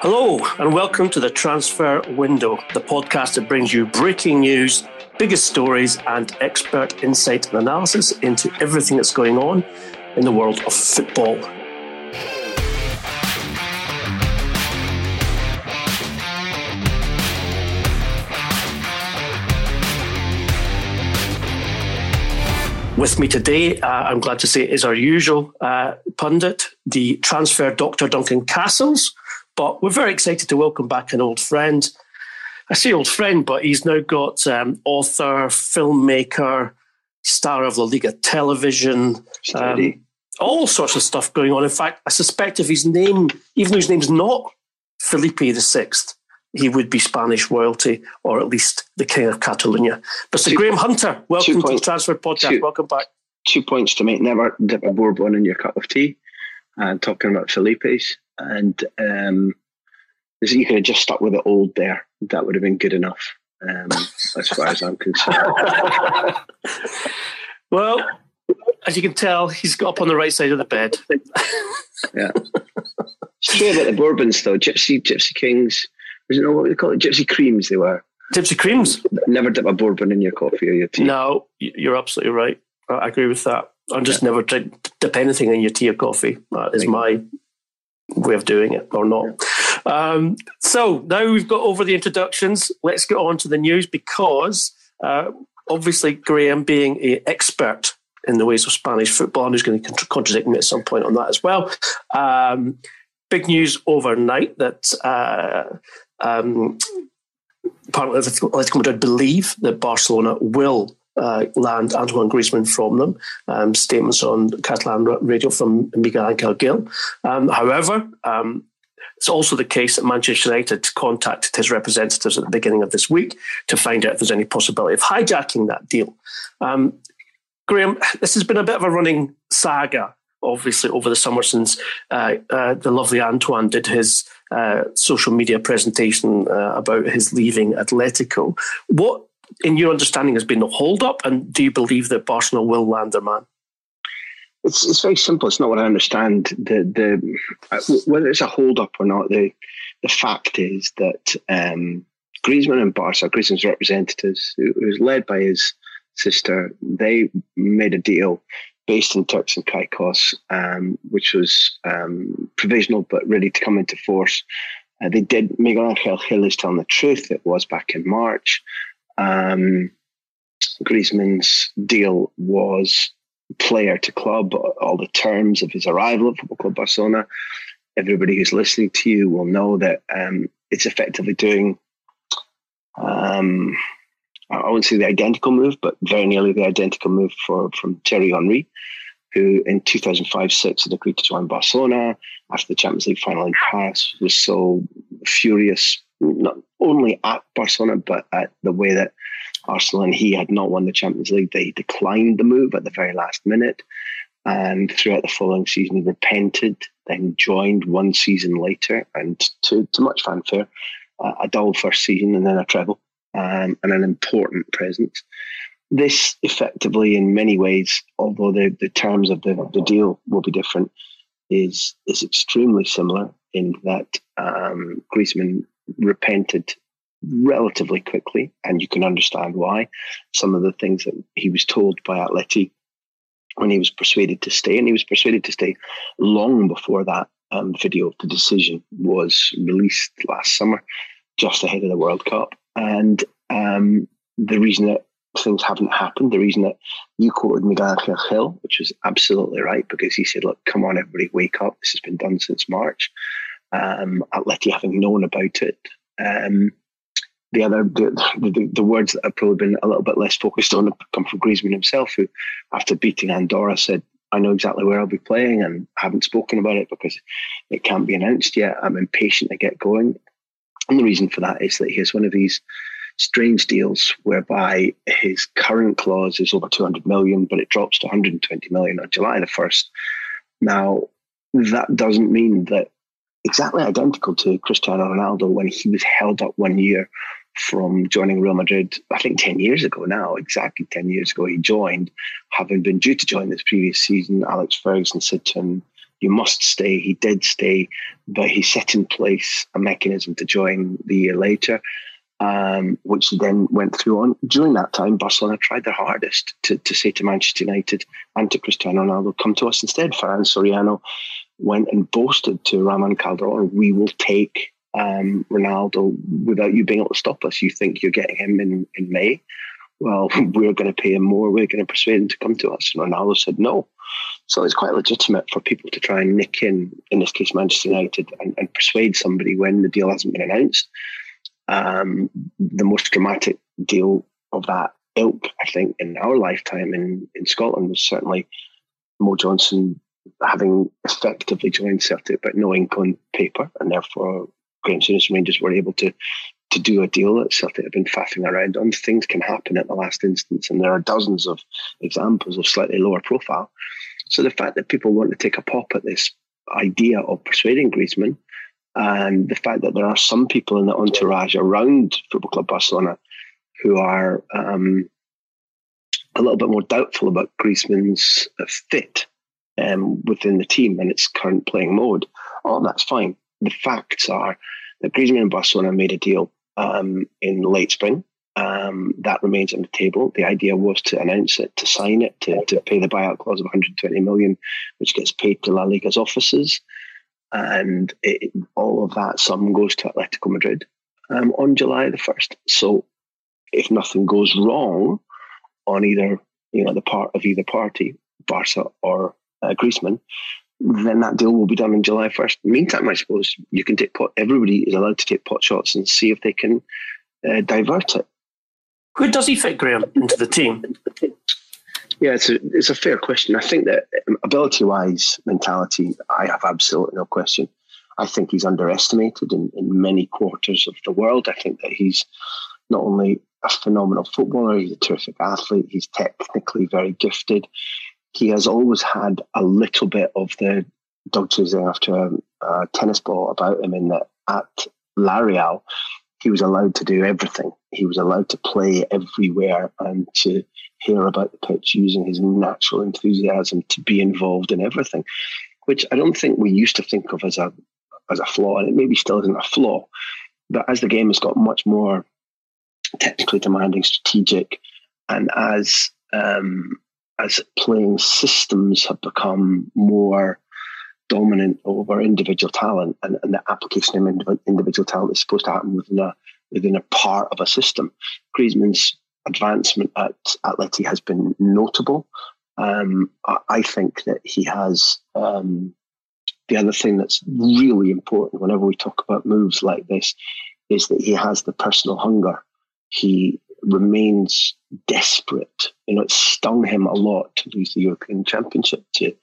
Hello, and welcome to the Transfer Window, the podcast that brings you breaking news, biggest stories, and expert insight and analysis into everything that's going on in the world of football. With me today, uh, I'm glad to say, is our usual uh, pundit, the transfer doctor Duncan Castles. But we're very excited to welcome back an old friend. I say old friend, but he's now got um, author, filmmaker, star of La Liga television, um, all sorts of stuff going on. In fact, I suspect if his name, even though his name's not Felipe VI, he would be Spanish royalty or at least the King of Catalonia. But Sir Graham Hunter, welcome to the Transfer Podcast. Two, welcome back. Two points to make. Never dip a bourbon in your cup of tea. And talking about Felipe's and um, you could have just stuck with the old there. That would have been good enough, um, as far as I'm concerned. well, as you can tell, he's got up on the right side of the bed. yeah. It's true about the Bourbons, though. Gypsy, Gypsy Kings. Was it know what we call it? Gypsy creams. They were. Gypsy creams. Never dip a bourbon in your coffee or your tea. No, you're absolutely right. I agree with that. I just yeah. never drink, dip anything in your tea or coffee. That is my way of doing it or not. Um, so now we've got over the introductions. Let's get on to the news because uh, obviously Graham, being an expert in the ways of Spanish football, and who's going to contradict me at some point on that as well. Um, big news overnight that uh, um, apparently Atletico Madrid believe that Barcelona will uh, land Antoine Griezmann from them. Um, statements on Catalan radio from Miguel Angel Gil. Um, however, um, it's also the case that Manchester United contacted his representatives at the beginning of this week to find out if there's any possibility of hijacking that deal. Um, Graham, this has been a bit of a running saga, obviously, over the summer since uh, uh, the lovely Antoine did his uh, social media presentation uh, about his leaving Atletico. What in your understanding, has been the hold up? And do you believe that Barcelona will land their man? It's, it's very simple. It's not what I understand. The the uh, whether it's a hold up or not. The the fact is that um, Griezmann and Barca, Griezmann's representatives, who, was led by his sister, they made a deal based in Turks and Caicos, um, which was um, provisional but ready to come into force. Uh, they did. Miguel Angel Gil is telling the truth. It was back in March. Um, Griezmann's deal was player to club, all the terms of his arrival at Football Club Barcelona. Everybody who's listening to you will know that um, it's effectively doing, um, I won't say the identical move, but very nearly the identical move for from Thierry Henry, who in 2005 6 had agreed to join Barcelona after the Champions League final in Paris, was so furious not only at Barcelona, but at the way that Arsenal and he had not won the Champions League. They declined the move at the very last minute. And throughout the following season, he repented, then joined one season later, and to, to much fanfare, uh, a dull first season and then a treble um, and an important presence. This effectively, in many ways, although the, the terms of the, the deal will be different, is is extremely similar in that um, Griezmann repented relatively quickly, and you can understand why. Some of the things that he was told by Atleti when he was persuaded to stay, and he was persuaded to stay long before that um, video of the decision was released last summer, just ahead of the World Cup. And um, the reason that things haven't happened, the reason that you quoted Miguel Angel Gil, which was absolutely right, because he said, look, come on, everybody, wake up. This has been done since March um, Atleti having known about it. Um, the other the, the, the, words that have probably been a little bit less focused on come from Griezmann himself, who, after beating Andorra, said I know exactly where I'll be playing and haven't spoken about it because it can't be announced yet. I'm impatient to get going. And the reason for that is that he has one of these strange deals whereby his current clause is over 200 million, but it drops to 120 million on July the 1st. Now, that doesn't mean that exactly identical to Cristiano Ronaldo when he was held up one year from joining Real Madrid, I think 10 years ago now, exactly 10 years ago, he joined, having been due to join this previous season. Alex Ferguson said to him, You must stay. He did stay, but he set in place a mechanism to join the year later. Um, which then went through on during that time. Barcelona tried their hardest to, to say to Manchester United and to Cristiano Ronaldo, "Come to us instead." Ferran Soriano went and boasted to Ramon Calderon, "We will take um, Ronaldo without you being able to stop us. You think you're getting him in, in May? Well, we're going to pay him more. We're going to persuade him to come to us. And Ronaldo said no. So it's quite legitimate for people to try and nick in, in this case, Manchester United, and, and persuade somebody when the deal hasn't been announced. Um, the most dramatic deal of that ilk, I think, in our lifetime in, in Scotland was certainly Mo Johnston having effectively joined Celtic, but no ink on paper, and therefore Graeme Souness Rangers were able to to do a deal that Celtic have been faffing around on. Things can happen at the last instance, and there are dozens of examples of slightly lower profile. So the fact that people want to take a pop at this idea of persuading Griezmann, and the fact that there are some people in the entourage around Football Club Barcelona who are um, a little bit more doubtful about Griezmann's fit um, within the team and its current playing mode, oh, that's fine the facts are that Griezmann and Barcelona made a deal um, in late spring. Um, that remains on the table. The idea was to announce it, to sign it, to, to pay the buyout clause of 120 million, which gets paid to La Liga's offices. And it, all of that sum goes to Atletico Madrid um, on July the 1st. So if nothing goes wrong on either, you know, the part of either party, Barca or uh, Griezmann, then that deal will be done on July 1st. Meantime, I suppose you can take pot, everybody is allowed to take pot shots and see if they can uh, divert it. Who does he fit, Graham, into the team? Yeah, it's a, it's a fair question. I think that um, ability wise, mentality, I have absolutely no question. I think he's underestimated in, in many quarters of the world. I think that he's not only a phenomenal footballer, he's a terrific athlete, he's technically very gifted he has always had a little bit of the dog chasing after a, a tennis ball about him in that at La Real, he was allowed to do everything. He was allowed to play everywhere and to hear about the pitch using his natural enthusiasm to be involved in everything, which I don't think we used to think of as a as a flaw, and it maybe still isn't a flaw. But as the game has got much more technically demanding, strategic, and as um, as playing systems have become more dominant over individual talent and, and the application of individual talent is supposed to happen within a within a part of a system. Griezmann's advancement at Atleti has been notable. Um, I, I, think that he has um, the other thing that's really important whenever we talk about moves like this is that he has the personal hunger. He remains desperate. You know, it stung him a lot to lose the European Championship to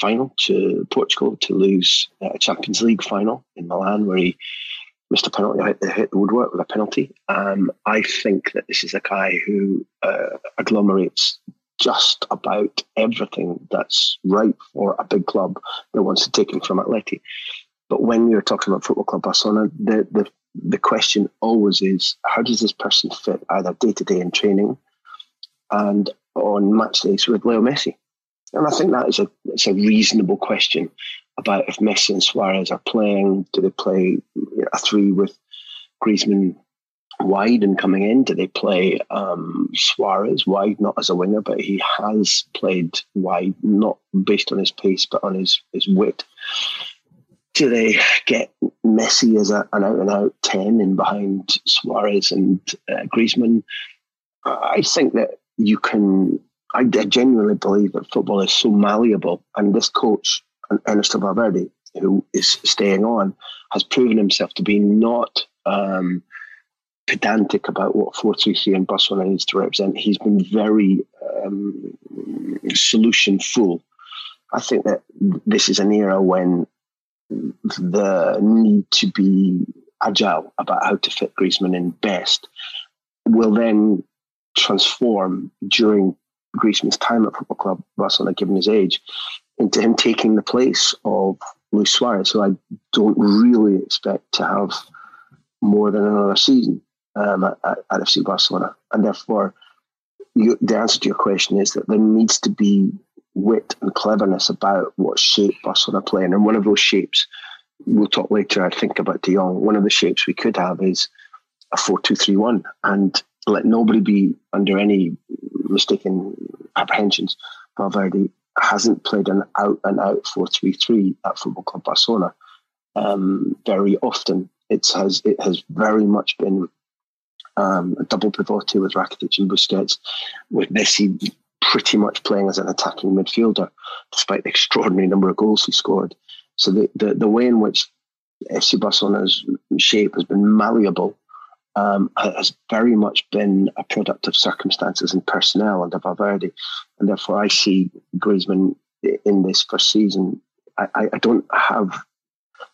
final to Portugal, to lose a Champions League final in Milan, where he missed a penalty, hit, hit the woodwork with a penalty. Um, I think that this is a guy who uh, agglomerates just about everything that's right for a big club that wants to take him from Atleti. But when you're talking about Football Club Barcelona, the, the the question always is how does this person fit either day to day in training and on match days with Leo Messi? And I think that is a it's a reasonable question about if Messi and Suarez are playing. Do they play a three with Griezmann wide and coming in? Do they play um, Suarez wide, not as a winger, but he has played wide, not based on his pace, but on his, his wit do they get Messi as a, an out and out 10 in behind Suarez and uh, Griezmann? I think that you can, I genuinely believe that football is so malleable. And this coach, Ernesto Valverde, who is staying on, has proven himself to be not um, pedantic about what 433 and Barcelona needs to represent. He's been very um, solution full I think that this is an era when the need to be agile about how to fit Griezmann in best will then transform during Griezmann's time at Football Club Barcelona, given his age, into him taking the place of Luis Suarez, who I don't really expect to have more than another season um, at, at, FC Barcelona. And therefore, you, the answer to your question is that there needs to be wit and cleverness about what shape Barcelona play in. And one of those shapes, we'll talk later, I think, about De Jong. One of the shapes we could have is a 4 2 3 1. And let nobody be under any mistaken apprehensions. Valverde hasn't played an out and out 4 3 3 at Football Club Barcelona um, very often. It has, it has very much been um, a double pivote with Rakitic and Busquets, with Messi pretty much playing as an attacking midfielder, despite the extraordinary number of goals he scored. So the, the, the way in which FC Barcelona's shape has been malleable um, has very much been a product of circumstances and personnel under Valverde. And therefore, I see Griezmann in this first season. I, I don't have,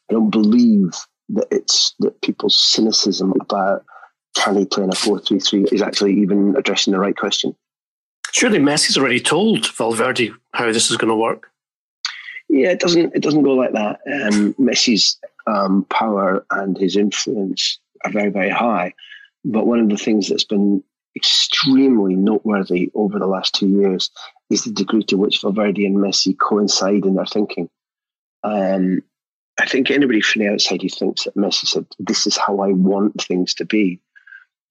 I don't believe that it's that people's cynicism about can he play in a 4 3 3 is actually even addressing the right question. Surely Messi's already told Valverde how this is going to work. Yeah, it doesn't. It doesn't go like that. Um, Messi's um, power and his influence are very, very high. But one of the things that's been extremely noteworthy over the last two years is the degree to which Valverde and Messi coincide in their thinking. Um, I think anybody from the outside who thinks that Messi said, This is how I want things to be,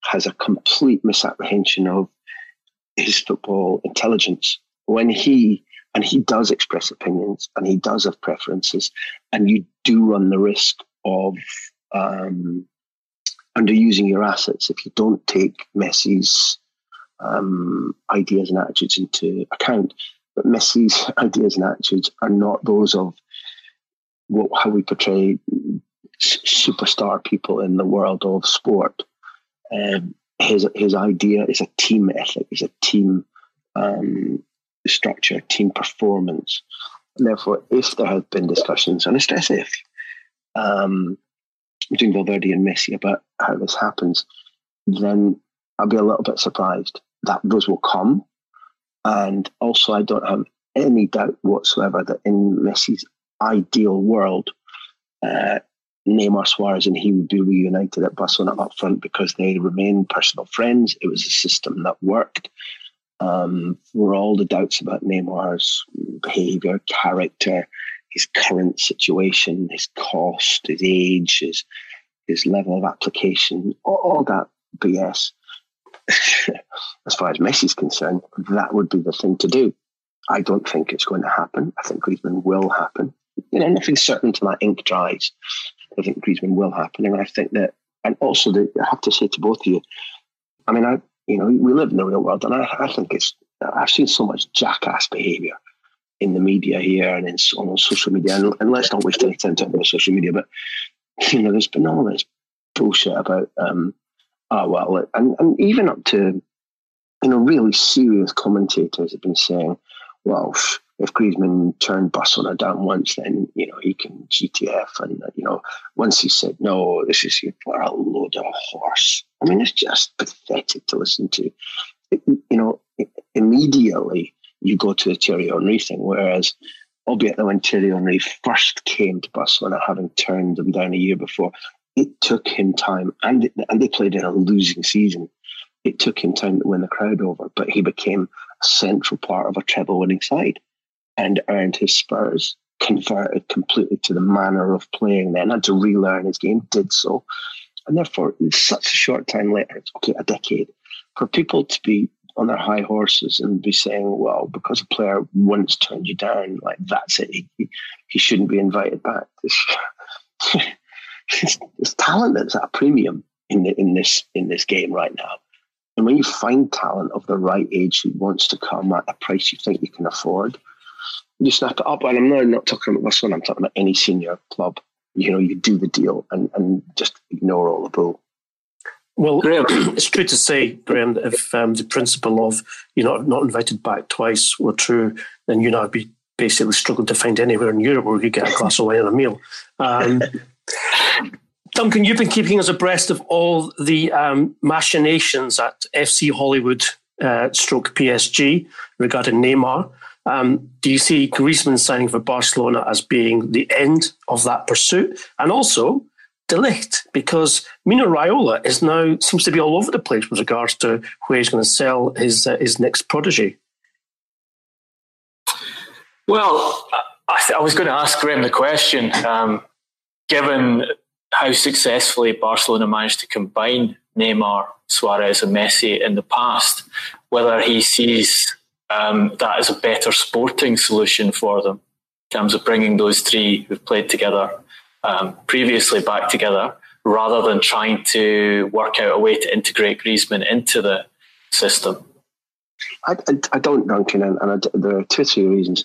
has a complete misapprehension of his football intelligence. When he, and he does express opinions and he does have preferences, and you do run the risk of um, underusing your assets if you don't take Messi's um, ideas and attitudes into account. But Messi's ideas and attitudes are not those of what, how we portray superstar people in the world of sport. Um, his his idea is a team ethic, is a team um, structure, team performance. And therefore, if there have been discussions, and I stress if, um, between Valverde and Messi about how this happens, then I'll be a little bit surprised that those will come. And also, I don't have any doubt whatsoever that in Messi's ideal world, uh, Neymar Suarez and he would be reunited at Barcelona up front because they remain personal friends. It was a system that worked. Um, for all the doubts about Neymar's behavior, character, his current situation, his cost, his age, his his level of application, all, all that BS. as far as Messi's concerned, that would be the thing to do. I don't think it's going to happen. I think Griezmann will happen. You know, nothing's certain until that ink dries. I think Griezmann will happen, and I think that, and also the, I have to say to both of you, I mean, I you know we live in the real world, and I, I think it's I've seen so much jackass behaviour in the media here and in on social media, and, and let's not waste any time talking about social media, but you know, there's been all this bullshit about um, oh well, and, and even up to you know really serious commentators have been saying, well, if Griezmann turned Barcelona down once, then you know he can GTF, and uh, you know once he said no, this is a load of horse. I mean, it's just pathetic to listen to. It, you know, immediately you go to the Thierry Henry thing, whereas albeit that when Thierry Henry first came to Barcelona, having turned them down a year before, it took him time, and and they played in a losing season. It took him time to win the crowd over, but he became a central part of a treble-winning side and earned his spurs. Converted completely to the manner of playing, then had to relearn his game, did so, and therefore, such a short time later, okay, a decade, for people to be on their high horses and be saying, well, because a player once turned you down, like that's it, he, he shouldn't be invited back. There's, talent that's at a premium in, the, in, this, in this game right now. And when you find talent of the right age who wants to come at a price you think you can afford, you snap it up. And I'm not, not talking about this one, I'm talking about any senior club. You know, you do the deal and, and just ignore all the bull. Well, Graham, it's true to say, Graham, that if um, the principle of you know not invited back twice were true, then you know I'd be basically struggling to find anywhere in Europe where we could get a glass of wine and a meal. Um, Duncan, you've been keeping us abreast of all the um, machinations at FC Hollywood uh, stroke PSG regarding Neymar. Um, do you see Griezmann signing for Barcelona as being the end of that pursuit? And also De Ligt, because Mino Raiola is now seems to be all over the place with regards to where he's going to sell his uh, his next prodigy. Well, I, th- I, was going to ask Graham the question. Um, given how successfully Barcelona managed to combine Neymar, Suarez, and Messi in the past, whether he sees um, that as a better sporting solution for them in terms of bringing those three who've played together um, previously back together, rather than trying to work out a way to integrate Griezmann into the system. I, I, I don't, Duncan, and, and I, there are two, three reasons.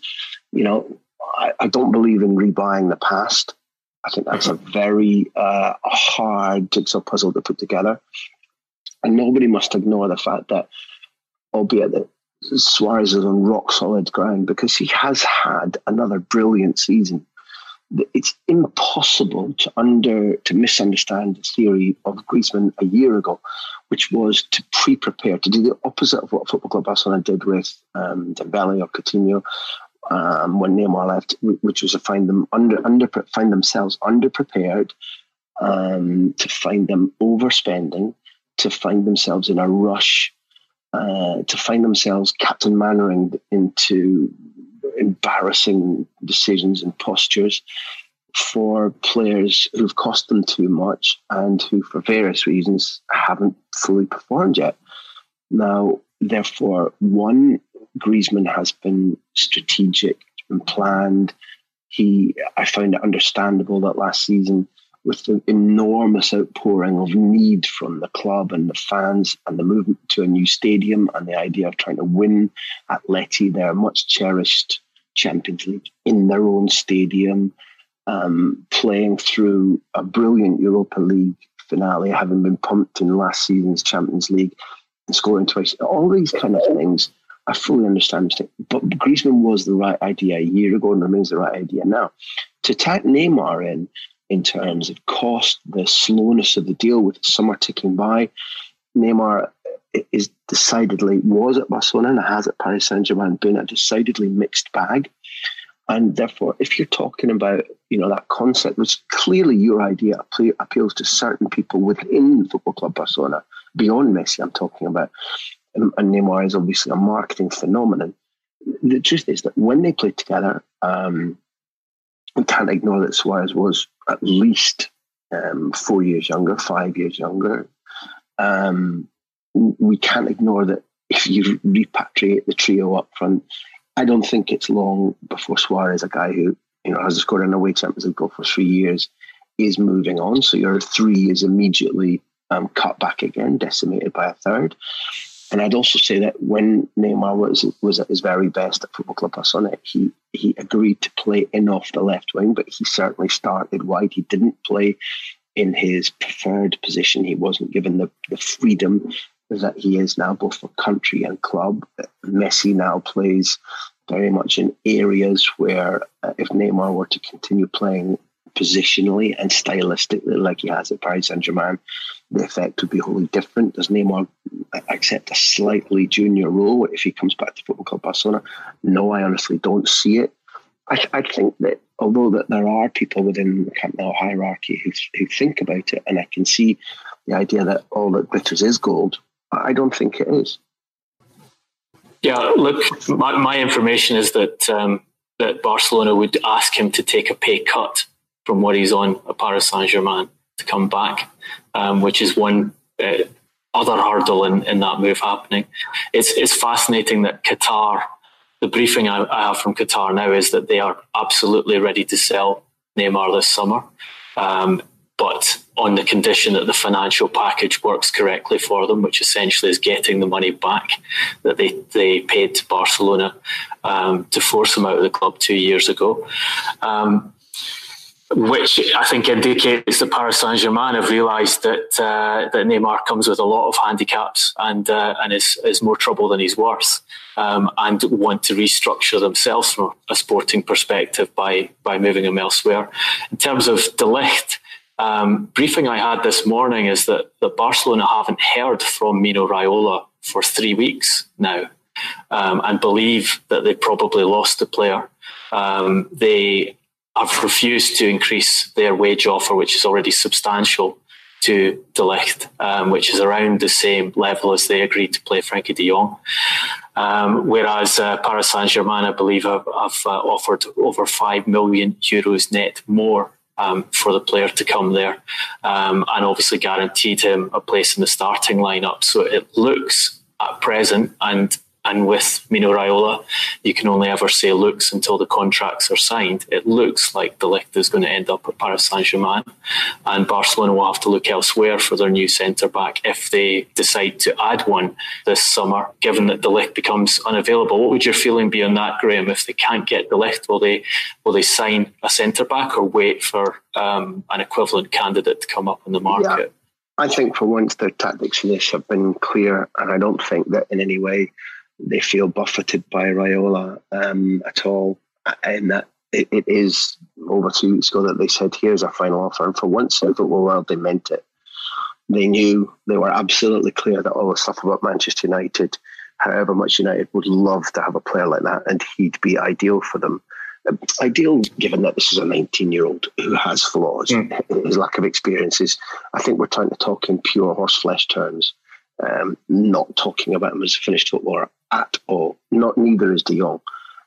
You know, I, I don't believe in rebuying the past. I think that's a very uh, hard jigsaw puzzle to put together. And nobody must ignore the fact that, albeit that Suarez is on rock solid ground because he has had another brilliant season. It's impossible to under to misunderstand the theory of Griezmann a year ago, which was to pre-prepare to do the opposite of what Football Club Barcelona did with um, Dembele or Coutinho um, when Neymar left, which was to find them under under find themselves underprepared, um, to find them overspending, to find themselves in a rush uh, to find themselves Captain Mannering into embarrassing decisions and postures for players who've cost them too much and who, for various reasons, haven't fully performed yet. Now, therefore, one, Griezmann has been strategic, and planned. He, I found it understandable that last season with the enormous outpouring of need from the club and the fans and the movement to a new stadium and the idea of trying to win Atleti, their much cherished Champions League in their own stadium, um, playing through a brilliant Europa League finale, having been pumped in last season's Champions League and scoring twice. All these kind of things. I fully understand. But Griezmann was the right idea a year ago and remains the right idea now. To tack Neymar in in terms of cost, the slowness of the deal with summer ticking by. Neymar is decidedly was at Barcelona and has at Paris Saint Germain been a decidedly mixed bag. And therefore, if you're talking about you know that concept, which clearly your idea appeals to certain people within Football Club Barcelona, beyond Messi, I'm talking about, and, Neymar is obviously a marketing phenomenon. The truth is that when they played together, um, we can't ignore that Suarez was at least um, four years younger, five years younger. Um, we can't ignore that if you repatriate the trio up front, I don't think it's long before Suarez, a guy who you know has scored an away Champions League goal for three years, is moving on. So your three is immediately um, cut back again, decimated by a third. And I'd also say that when Neymar was was at his very best at Football Club Barcelona, he he agreed to play in off the left wing, but he certainly started wide. He didn't play in his preferred position. He wasn't given the, the freedom that he is now, both for country and club. Messi now plays very much in areas where, uh, if Neymar were to continue playing positionally and stylistically like he has at Paris Saint Germain, the effect would be wholly different. Does Neymar accept a slightly junior role if he comes back to Football Club Barcelona? No, I honestly don't see it. I, I think that although that there are people within the Camp Nou hierarchy who, who think about it, and I can see the idea that all that glitters is gold, I don't think it is. Yeah, look, my, my information is that um, that Barcelona would ask him to take a pay cut from what he's on at Paris Saint Germain to come back, um, which is one uh, other hurdle in, in that move happening. It's it's fascinating that Qatar. The briefing I, I have from Qatar now is that they are absolutely ready to sell Neymar this summer, um, but on the condition that the financial package works correctly for them, which essentially is getting the money back that they, they paid to Barcelona um, to force him out of the club two years ago. Um, which I think indicates that Paris Saint Germain have realised that uh, that Neymar comes with a lot of handicaps and uh, and is is more trouble than he's worth, um, and want to restructure themselves from a sporting perspective by by moving him elsewhere. In terms of De Ligt, um, briefing I had this morning is that that Barcelona haven't heard from Mino Raiola for three weeks now, um, and believe that they probably lost the player. Um, they have refused to increase their wage offer, which is already substantial, to De Ligt, um, which is around the same level as they agreed to play Frenkie de Jong. Um, whereas uh, Paris Saint Germain, I believe, have, have uh, offered over 5 million euros net more um, for the player to come there um, and obviously guaranteed him a place in the starting lineup. So it looks at present, and and with Mino Raiola, you can only ever say looks until the contracts are signed. It looks like De Ligt is going to end up at Paris Saint Germain, and Barcelona will have to look elsewhere for their new centre back if they decide to add one this summer, given that De Ligt becomes unavailable. What would your feeling be on that, Graham? If they can't get De Ligt, will they will they sign a centre back or wait for um, an equivalent candidate to come up in the market? Yeah. I think for once their tactics for this have been clear, and I don't think that in any way they feel buffeted by Raiola um, at all. And that it, it is over two weeks ago that they said, "Here's our final offer." And for once in the football world, they meant it. They knew they were absolutely clear that all the stuff about Manchester United, however much United would love to have a player like that, and he'd be ideal for them. Um, ideal, given that this is a 19 year old who has flaws, mm. his lack of experiences. I think we're trying to talk in pure horseflesh terms um, not talking about him as a finished footballer at all. Not neither is De Jong.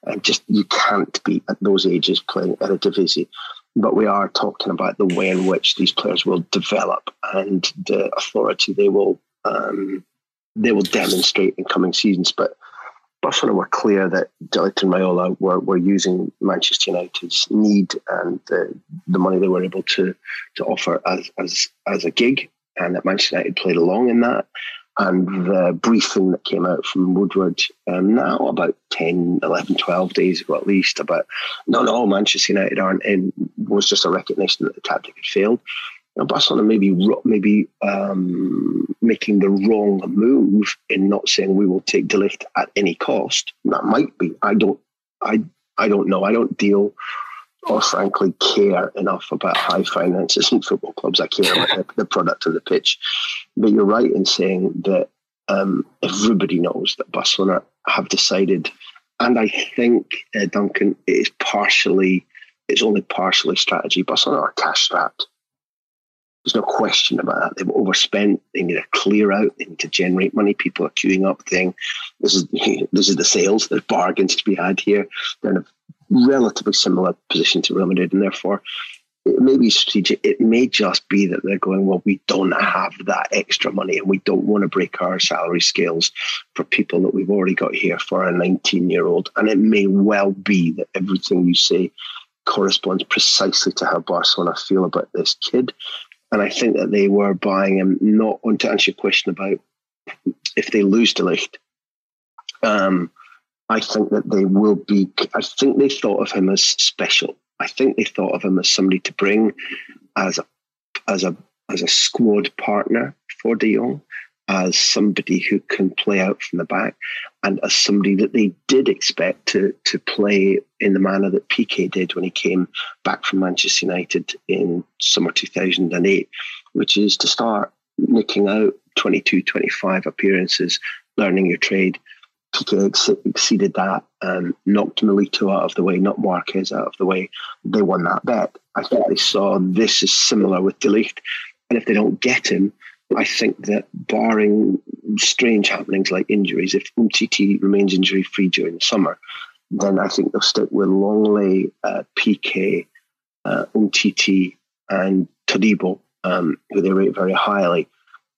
And just you can't be at those ages playing at a division. But we are talking about the way in which these players will develop and the authority they will um, they will demonstrate in coming seasons. But Barcelona were clear that De Ligt and Raiola were, were using Manchester United's need and the, the money they were able to to offer as as as a gig, and that Manchester United played along in that and the briefing that came out from Woodward um, now about 10, 11, 12 days ago at least about no, no, Manchester United aren't in was just a recognition that the tactic had failed. Now, Barcelona may be, maybe um, making the wrong move in not saying we will take De Ligt at any cost. That might be. I don't. I I don't know. I don't deal or frankly care enough about high finances in football clubs. I care about the, the, product of the pitch. But you're right in saying that um, everybody knows that Barcelona have decided, and I think, uh, Duncan, it is partially, it's only partially strategy. Barcelona are cash strapped. There's no question about that. They've overspent. They need to clear out. They need to generate money. People are queuing up, saying, "This is this is the sales. There's bargains to be had here." They're in a relatively similar position to Real Madrid, and therefore it may be strategic. It may just be that they're going, well, we don't have that extra money and we don't want to break our salary scales for people that we've already got here for a 19 year old. And it may well be that everything you say corresponds precisely to how Barcelona feel about this kid. And I think that they were buying him, not on to answer your question about if they lose De Ligt. Um, I think that they will be. I think they thought of him as special. I think they thought of him as somebody to bring as a as a as a squad partner for De Jong, as somebody who can play out from the back, and as somebody that they did expect to to play in the manner that Piqué did when he came back from Manchester United in summer 2008, which is to start nicking out 22, 25 appearances, learning your trade, Piqué ex- exceeded that and knocked Milito out of the way, knocked Marquez out of the way. They won that bet. I think they saw this is similar with De And if they don't get him, I think that barring strange happenings like injuries, if Umtiti remains injury free during the summer, then I think they'll stick with Lenglet, uh, Piqué, uh, Umtiti, and Todibo, um, who they rate very highly.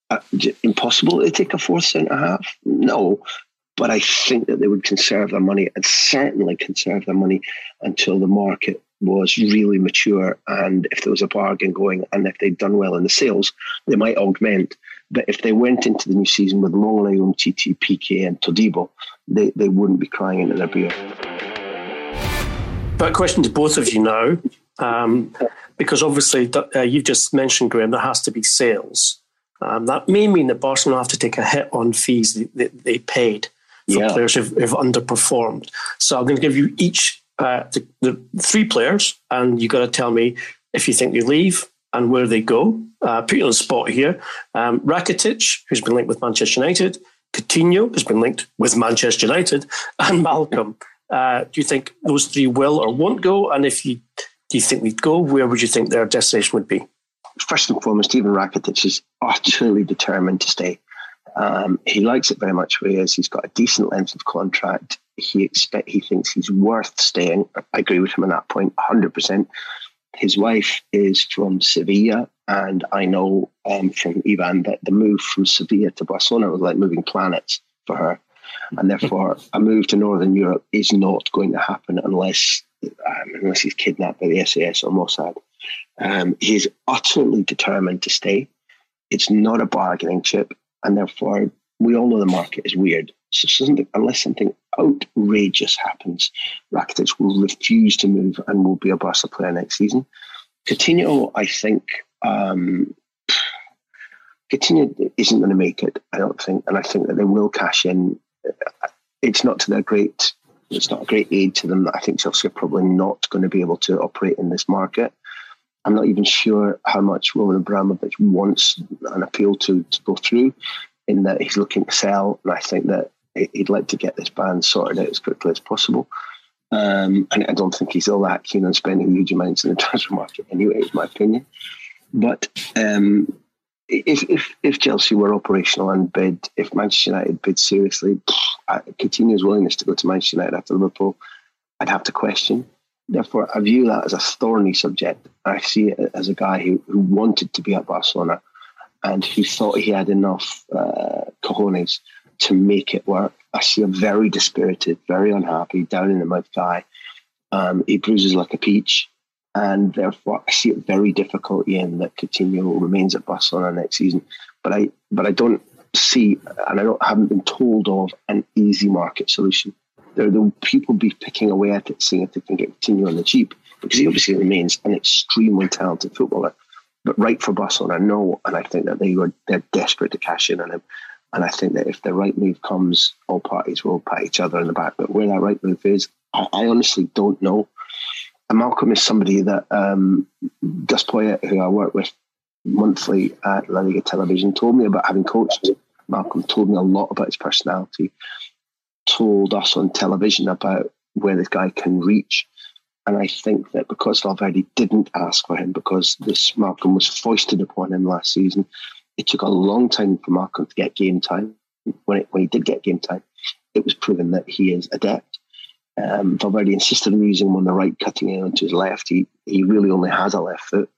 Uh, impossible to take a fourth centre half? No, but I think that they would conserve their money and certainly conserve their money until the market was really mature. And if there was a bargain going and if they'd done well in the sales, they might augment. But if they went into the new season with Lenglet, Umtiti, Piqué, and Todibo, they, they wouldn't be crying into their beer. But question to both of you now Um, because obviously, uh, you've just mentioned, Graham, there has to be sales. Um, that may mean that Barcelona have to take a hit on fees they, they paid for yeah. players who've, who've, underperformed. So I'm going to give you each uh, the, the, three players, and you've got to tell me if you think they leave and where they go. Uh, put you on the spot here. Um, Rakitic, who's been linked with Manchester United, Coutinho has been linked with Manchester United, and Malcom. Uh, do you think those three will or won't go? And if you do you think they'd go, where would you think their destination would be? First and foremost, Stephen Rakitic is utterly determined to stay. Um, he likes it very much where he is. He's got a decent length of contract. He expect he thinks he's worth staying. I agree with him on that point, hundred percent. His wife is from Sevilla, and I know um, from Ivan that the move from Sevilla to Barcelona was like moving planets for her, and therefore a move to Northern Europe is not going to happen unless um, unless he's kidnapped by the SAS or Mossad. Um, he's utterly determined to stay. It's not a bargaining chip, and therefore we all know the market is weird. So something, unless something outrageous happens, Rakitic will refuse to move and will be a Barca player next season. Coutinho, I think, um, Coutinho isn't going to make it. I don't think, and I think that they will cash in. It's not to their great. It's not a great aid to them. I think Chelsea are probably not going to be able to operate in this market. I'm not even sure how much Roman Abramovich wants an appeal to, to go through in that he's looking to sell. And I think that he'd like to get this band sorted out as quickly as possible. Um, and I don't think he's all that keen on spending huge amounts in the transfer market anyway, is my opinion. But um, if, if if Chelsea were operational and bid, if Manchester United bid seriously, Coutinho's willingness to go to Manchester United after Liverpool, I'd have to question. Therefore, I view that as a thorny subject. I see it as a guy who, who wanted to be at Barcelona and who thought he had enough uh, cojones to make it work. I see a very dispirited, very unhappy, down in the mouth guy. Um, he bruises like a peach, and therefore I see it very difficult, Ian, that Coutinho remains at Barcelona next season. But I, but I don't see, and I, don't, haven't been told of an easy market solution. There, will people be picking away at it, seeing if they can get Coutinho on the cheap, because he obviously remains an extremely talented footballer. But right for Barcelona, no, and I think that they were they're desperate to cash in on him. And I think that if the right move comes, all parties will pat each other in the back. But where that right move is, I, I honestly don't know. And Malcom is somebody that um, Gus Poyet, who I work with monthly at La Liga Television, told me about having coached. Malcom told me a lot about his personality, told us on television about where this guy can reach. And I think that because Valverde didn't ask for him, because this Malcom was foisted upon him last season, it took a long time for Malcom to get game time. When, it, when he did get game time, it was proven that he is adept. Um, Valverde insisted on using him on the right, cutting in onto his left. He he really only has a left foot.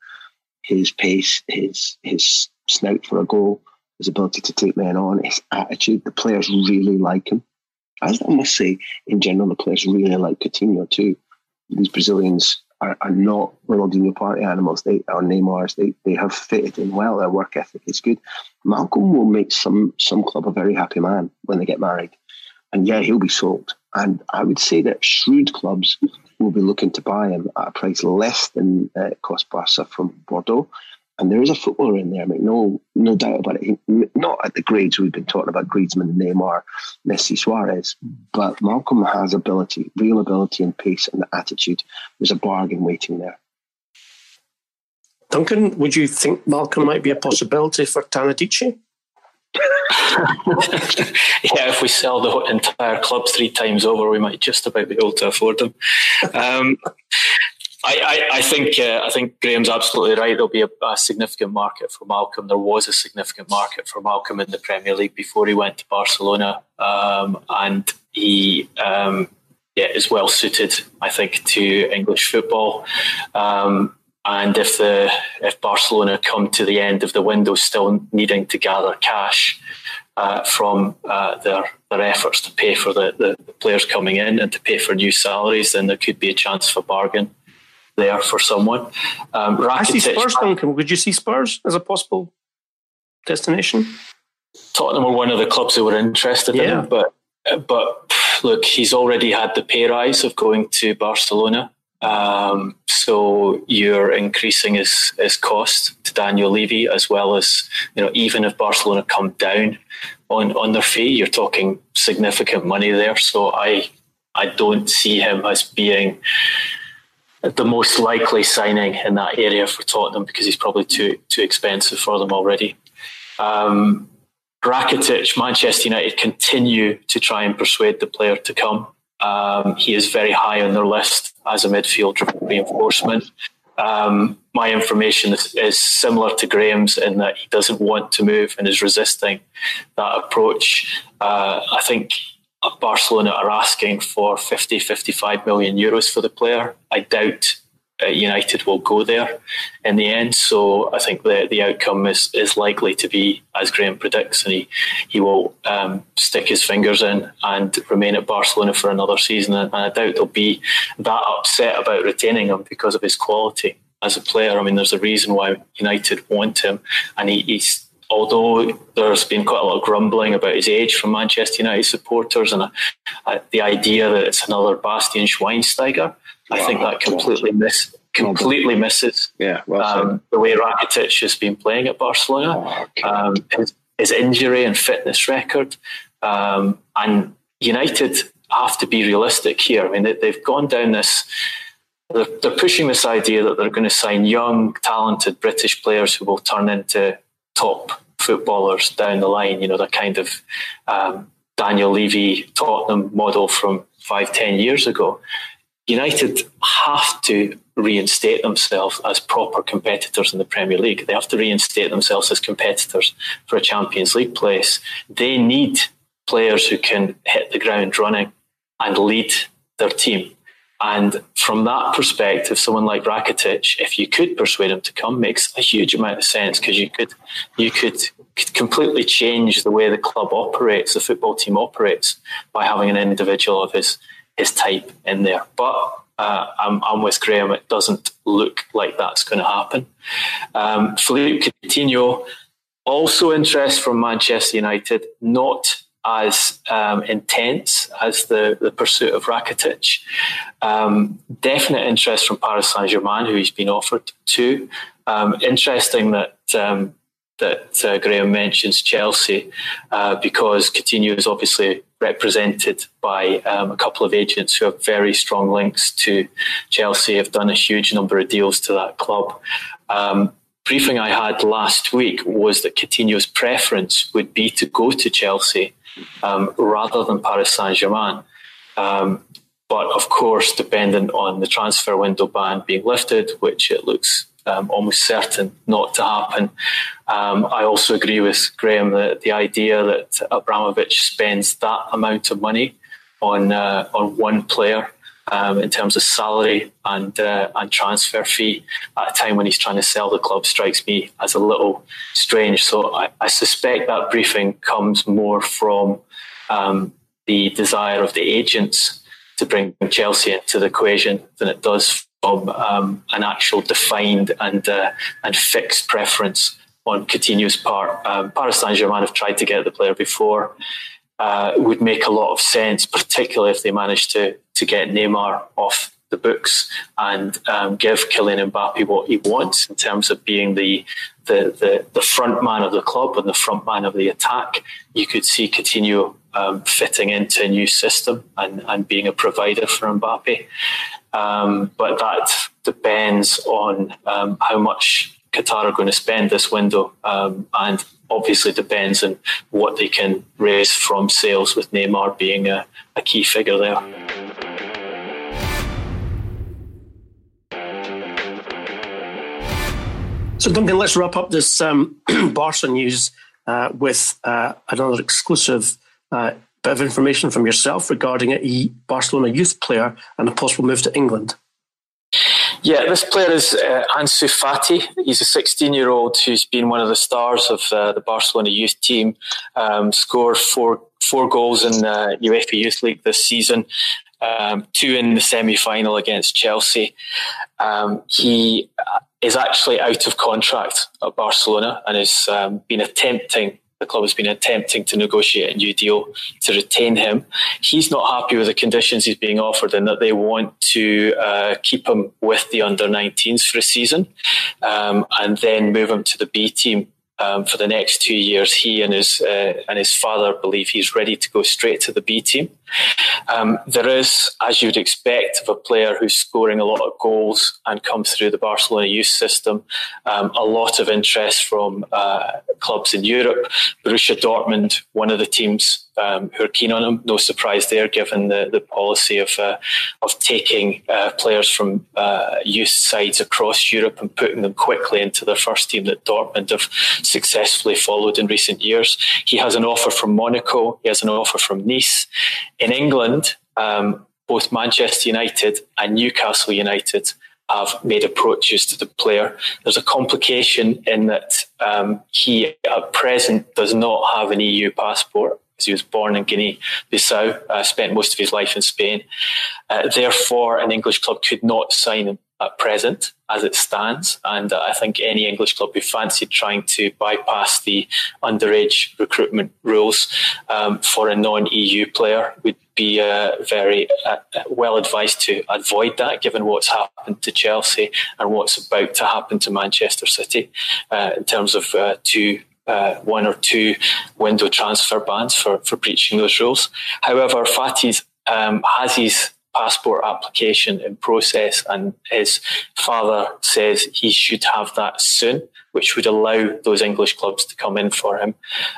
His pace, his his snout for a goal, his ability to take men on, his attitude. The players really like him. As I must say, in general, the players really like Coutinho too. These Brazilians are, are not Ronaldinho party animals. They are Neymar's. They they have fitted in well. Their work ethic is good. Malcom will make some some club a very happy man when they get married, and yeah, he'll be sold. And I would say that shrewd clubs will be looking to buy him at a price less than uh, cost Barca from Bordeaux. And there is a footballer in there, I mean, no, no doubt about it. He, not at the grades we've been talking about Griezmann, Neymar, Messi, Suarez, but Malcom has ability, real ability and pace and attitude. There's a bargain waiting there. Duncan, would you think Malcom might be a possibility for Tannadice? yeah, if we sell the entire club three times over, we might just about be able to afford them. Um, I, I, I, think uh, I think Graham's absolutely right. There'll be a, a, significant market for Malcom. There was a significant market for Malcom in the Premier League before he went to Barcelona, um, and he um, yeah is well suited, I think, to English football. Um, and if the if Barcelona come to the end of the window still needing to gather cash uh, from uh, their their efforts to pay for the, the, the players coming in and to pay for new salaries, then there could be a chance for bargain there for someone. Um, Rakitic, I see Spurs, Duncan. Would you see Spurs as a possible destination? Tottenham were one of the clubs that were interested yeah. in him, but but look, he's already had the pay rise of going to Barcelona. Um, so you're increasing his, his cost to Daniel Levy, as well as you know, even if Barcelona come down on, on their fee, you're talking significant money there. So I I don't see him as being the most likely signing in that area for Tottenham because he's probably too too expensive for them already. Um, Rakitic, Manchester United continue to try and persuade the player to come. Um, he is very high on their list as a midfield reinforcement. Um, my information is, is, similar to Graham's in that he doesn't want to move and is resisting that approach. Uh, I think Barcelona are asking for 50, 55 million euros for the player. I doubt uh, United will go there in the end. So I think the the outcome is is likely to be as Graham predicts, and he he will um, stick his fingers in and remain at Barcelona for another season. And I doubt they'll be that upset about retaining him because of his quality as a player. I mean, there's a reason why United want him, and he, he's although there's been quite a lot of grumbling about his age from Manchester United supporters and the idea that it's another Bastian Schweinsteiger, wow. I think that completely miss completely misses yeah, well um, the way Rakitic has been playing at Barcelona, oh, okay. um, his, his, injury and fitness record, um, and United have to be realistic here. I mean, they, have gone down this. They're, they're pushing this idea that they're going to sign young, talented British players who will turn into top footballers down the line. You know, the kind of um, Daniel Levy Tottenham model from five, ten years ago. United have to reinstate themselves as proper competitors in the Premier League. They have to reinstate themselves as competitors for a Champions League place. They need players who can hit the ground running and lead their team. And from that perspective, someone like Rakitic, if you could persuade him to come, makes a huge amount of sense because you could you could, could completely change the way the club operates, the football team operates, by having an individual of his his type in there. But uh, I'm, I'm, with Graham. It doesn't look like that's going to happen. Um, Philippe Coutinho, also interest from Manchester United, not as um, intense as the, the pursuit of Rakitic. Um, definite interest from Paris Saint Germain, who he's been offered to. Um, interesting that um, that uh, Graham mentions Chelsea uh, because Coutinho is obviously represented by um, a couple of agents who have very strong links to Chelsea, have done a huge number of deals to that club. Um, briefing I had last week was that Coutinho's preference would be to go to Chelsea um, rather than Paris Saint Germain. Um, but of course, dependent on the transfer window ban being lifted, which it looks um, almost certain not to happen. Um, I also agree with Graham that the idea that Abramovich spends that amount of money on uh, on one player um, in terms of salary and uh, and transfer fee at a time when he's trying to sell the club strikes me as a little strange. So I, I suspect that briefing comes more from um, the desire of the agents to bring Chelsea into the equation than it does from um, an actual defined and uh, and fixed preference on Coutinho's part. Um, Paris Saint Germain have tried to get the player before. Uh, would make a lot of sense, particularly if they manage to to get Neymar off the books and um, give Kylian Mbappe what he wants in terms of being the, the the the front man of the club and the front man of the attack. You could see Coutinho um, fitting into a new system and, and being a provider for Mbappe. Um, but that depends on um, how much Qatar are going to spend this window, um, and obviously depends on what they can raise from sales, with Neymar being a, a key figure there. So, Duncan, let's wrap up this um, Barca news uh, with uh, another exclusive uh, bit of information from yourself regarding a Barcelona youth player and a possible move to England. Yeah, this player is uh, Ansu Fati. He's a 16 year old who's been one of the stars of uh, the Barcelona youth team, um, scored four, four goals in uh, UEFA Youth League this season. Um, two in the semi final against Chelsea. Um, he is actually out of contract at Barcelona and has um, been attempting the club has been attempting to negotiate a new deal to retain him. He's not happy with the conditions he's being offered and that they want to uh, keep him with the under 19s for a season um, and then move him to the B team um, for the next two years. He and his uh, and his father believe he's ready to go straight to the B team. Um, there is, as you'd expect, of a player who's scoring a lot of goals and comes through the Barcelona youth system, um, a lot of interest from uh, clubs in Europe. Borussia Dortmund, one of the teams um, who are keen on him. No surprise there, given the, the policy of uh, of taking uh, players from uh, youth sides across Europe and putting them quickly into their first team that Dortmund have successfully followed in recent years. He has an offer from Monaco. He has an offer from Nice. In England, um, both Manchester United and Newcastle United have made approaches to the player. There's a complication in that um, he at present does not have an EU passport because he was born in Guinea Bissau, uh, spent most of his life in Spain. Uh, therefore, an English club could not sign him at present as it stands. And uh, I think any English club who fancied trying to bypass the underage recruitment rules um, for a non EU player would be uh, very uh, well advised to avoid that, given what's happened to Chelsea and what's about to happen to Manchester City uh, in terms of uh, two uh, one or two window transfer bans for, for breaching those rules. However, Fati's um, has his passport application in process, and his father says he should have that soon, which would allow those English clubs to come in for him,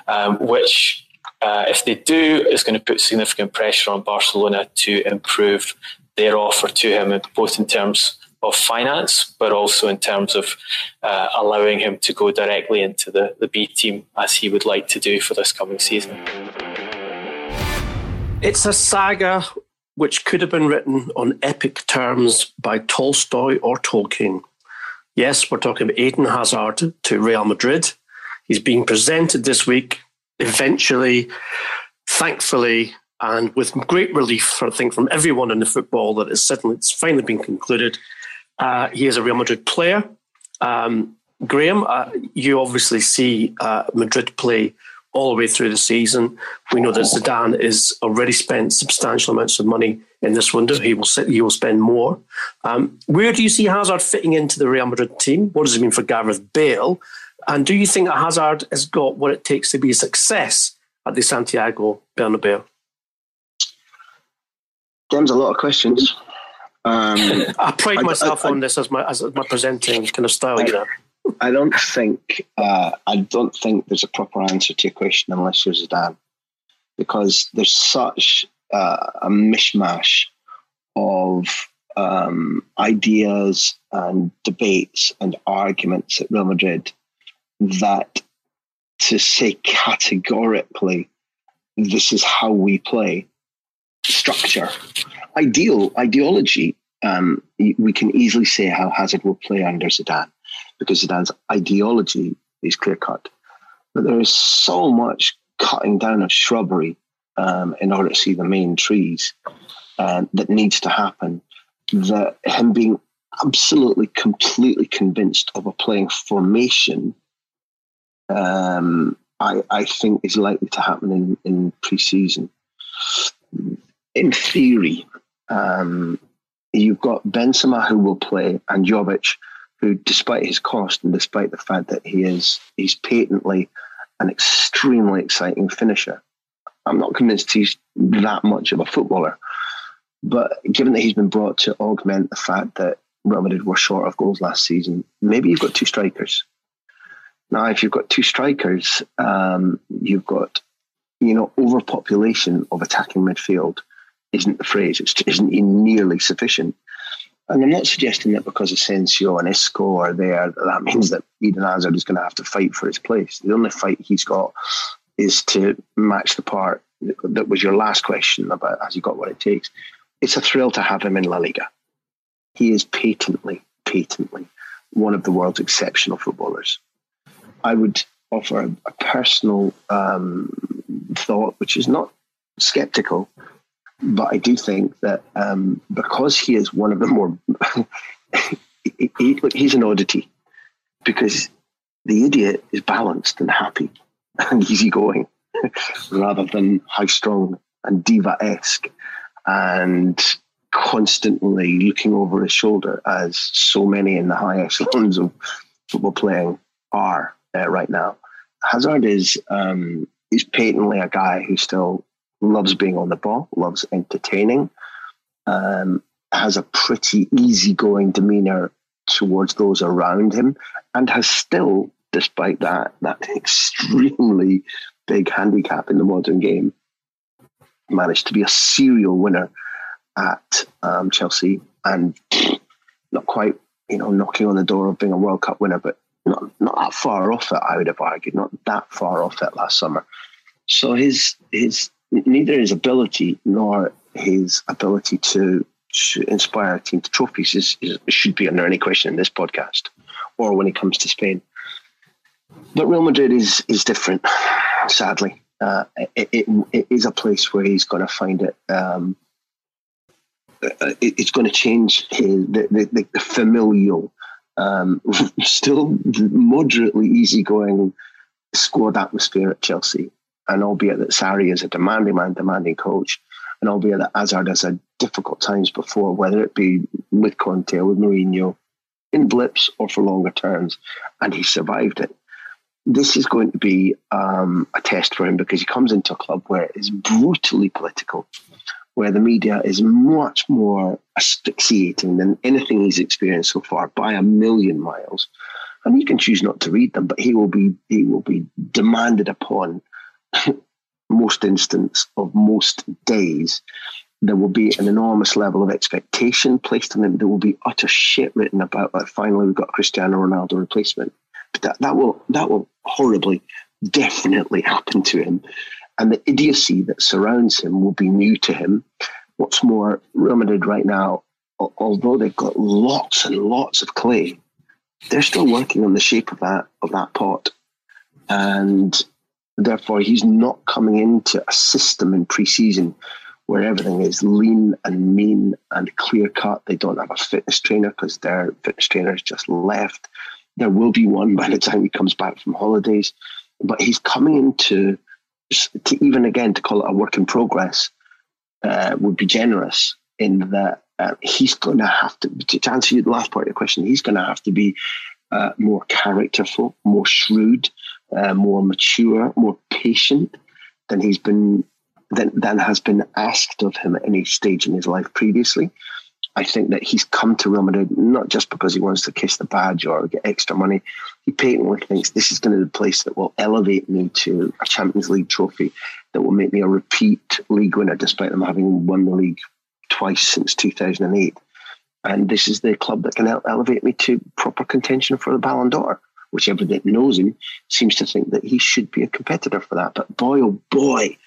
um, which. Uh, if they do, is going to put significant pressure on Barcelona to improve their offer to him, both in terms of finance, but also in terms of uh, allowing him to go directly into the, the B team as he would like to do for this coming season. It's a saga which could have been written on epic terms by Tolstoy or Tolkien. Yes, we're talking about Eden Hazard to Real Madrid. He's being presented this week. Eventually, thankfully, and with great relief, I think, from everyone in the football that it's, suddenly, it's finally been concluded. Uh, he is a Real Madrid player. Um, Graham, uh, you obviously see uh, Madrid play all the way through the season. We know that Zidane has already spent substantial amounts of money in this window. He will he will spend more. Um, where do you see Hazard fitting into the Real Madrid team? What does it mean for Gareth Bale? And do you think that Hazard has got what it takes to be a success at the Santiago Bernabeu? There's a lot of questions. Um, I pride myself I, I, on this as my as my presenting kind of style. I, you know, I don't think uh, I don't think there's a proper answer to your question unless you're Zidane, because there's such uh, a mishmash of um, ideas and debates and arguments at Real Madrid that to say categorically this is how we play structure ideal ideology, um, we can easily say how Hazard will play under Zidane because Zidane's ideology is clear cut. But there is so much cutting down of shrubbery um, in order to see the main trees uh, that needs to happen. That him being absolutely, completely convinced of a playing formation, um, I, I think is likely to happen in, in pre season. In theory, um, you've got Benzema who will play and Jovic, who, despite his cost and despite the fact that he is he's patently an extremely exciting finisher, I'm not convinced he's that much of a footballer. But given that he's been brought to augment the fact that Real Madrid were short of goals last season, maybe you've got two strikers. Now, if you've got two strikers, um, you've got you know overpopulation of attacking midfield isn't the phrase. It isn't nearly sufficient. And I'm not suggesting that because Asensio and Isco are there, that means that Eden Hazard is going to have to fight for his place. The only fight he's got is to match the part that was your last question about has he got what it takes. It's a thrill to have him in La Liga. He is patently, patently one of the world's exceptional footballers. I would offer a personal um, thought, which is not skeptical, but I do think that um, because he is one of the more, he, he, he's an oddity because the idiot is balanced and happy. and easygoing rather than high strung and diva esque and constantly looking over his shoulder, as so many in the high echelons of football playing are uh, right now. Hazard is um, is patently a guy who still loves being on the ball, loves entertaining, um, has a pretty easygoing demeanor towards those around him, and has still, despite that, that extremely big handicap in the modern game, managed to be a serial winner at um, Chelsea and not quite, you know, knocking on the door of being a World Cup winner, but not not that far off it. I would have argued, not that far off it last summer. So his his neither his ability nor his ability to, to inspire a team to trophies is, is, should be under any question in this podcast or when it comes to Spain. But Real Madrid is is different, sadly. Uh, it, it, it is a place where he's going to find it. Um, it it's going to change his, the, the, the familial, um, still moderately easygoing squad atmosphere at Chelsea. And albeit that Sarri is a demanding man, demanding coach, and albeit that Hazard has had difficult times before, whether it be with Conte with Mourinho, in blips or for longer terms, and he survived it. This is going to be um, a test for him because he comes into a club where it's brutally political, where the media is much more asphyxiating than anything he's experienced so far by a million miles. And he can choose not to read them, but he will be he will be demanded upon most instance of most days, there will be an enormous level of expectation placed on him. There will be utter shit written about like finally we've got Cristiano Ronaldo replacement. But that, that will that will horribly definitely happen to him. And the idiocy that surrounds him will be new to him. What's more, Real Madrid right now, although they've got lots and lots of clay, they're still working on the shape of that of that pot. And Therefore, he's not coming into a system in preseason where everything is lean and mean and clear cut. They don't have a fitness trainer because their fitness trainer has just left. There will be one by the time he comes back from holidays, but he's coming into to even again to call it a work in progress uh, would be generous in that uh, he's going to have to to answer the last part of your question. He's going to have to be uh, more characterful, more shrewd, uh, more mature, more patient than he's been than, than has been asked of him at any stage in his life previously. I think that he's come to Real Madrid not just because he wants to kiss the badge or get extra money. He patently thinks this is going to be the place that will elevate me to a Champions League trophy, that will make me a repeat league winner, despite them having won the league twice since 2008. And this is the club that can elevate me to proper contention for the Ballon d'Or which everybody knows him seems to think that he should be a competitor for that. But boy, oh boy,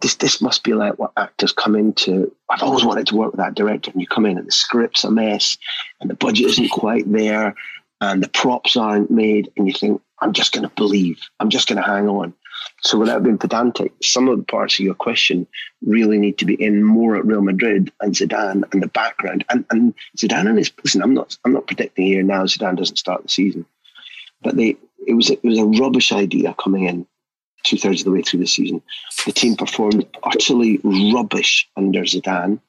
this this must be like what actors come into. I've always wanted to work with that director, and you come in and the script's a mess, and the budget isn't quite there, and the props aren't made, and you think, I'm just going to believe, I'm just going to hang on. So without being pedantic, some of the parts of your question really need to be in more at Real Madrid and Zidane and the background. And, and Zidane and his listen, I'm not I'm not predicting here now Zidane doesn't start the season. But they it was it was a rubbish idea coming in two thirds of the way through the season. The team performed utterly rubbish under Zidane.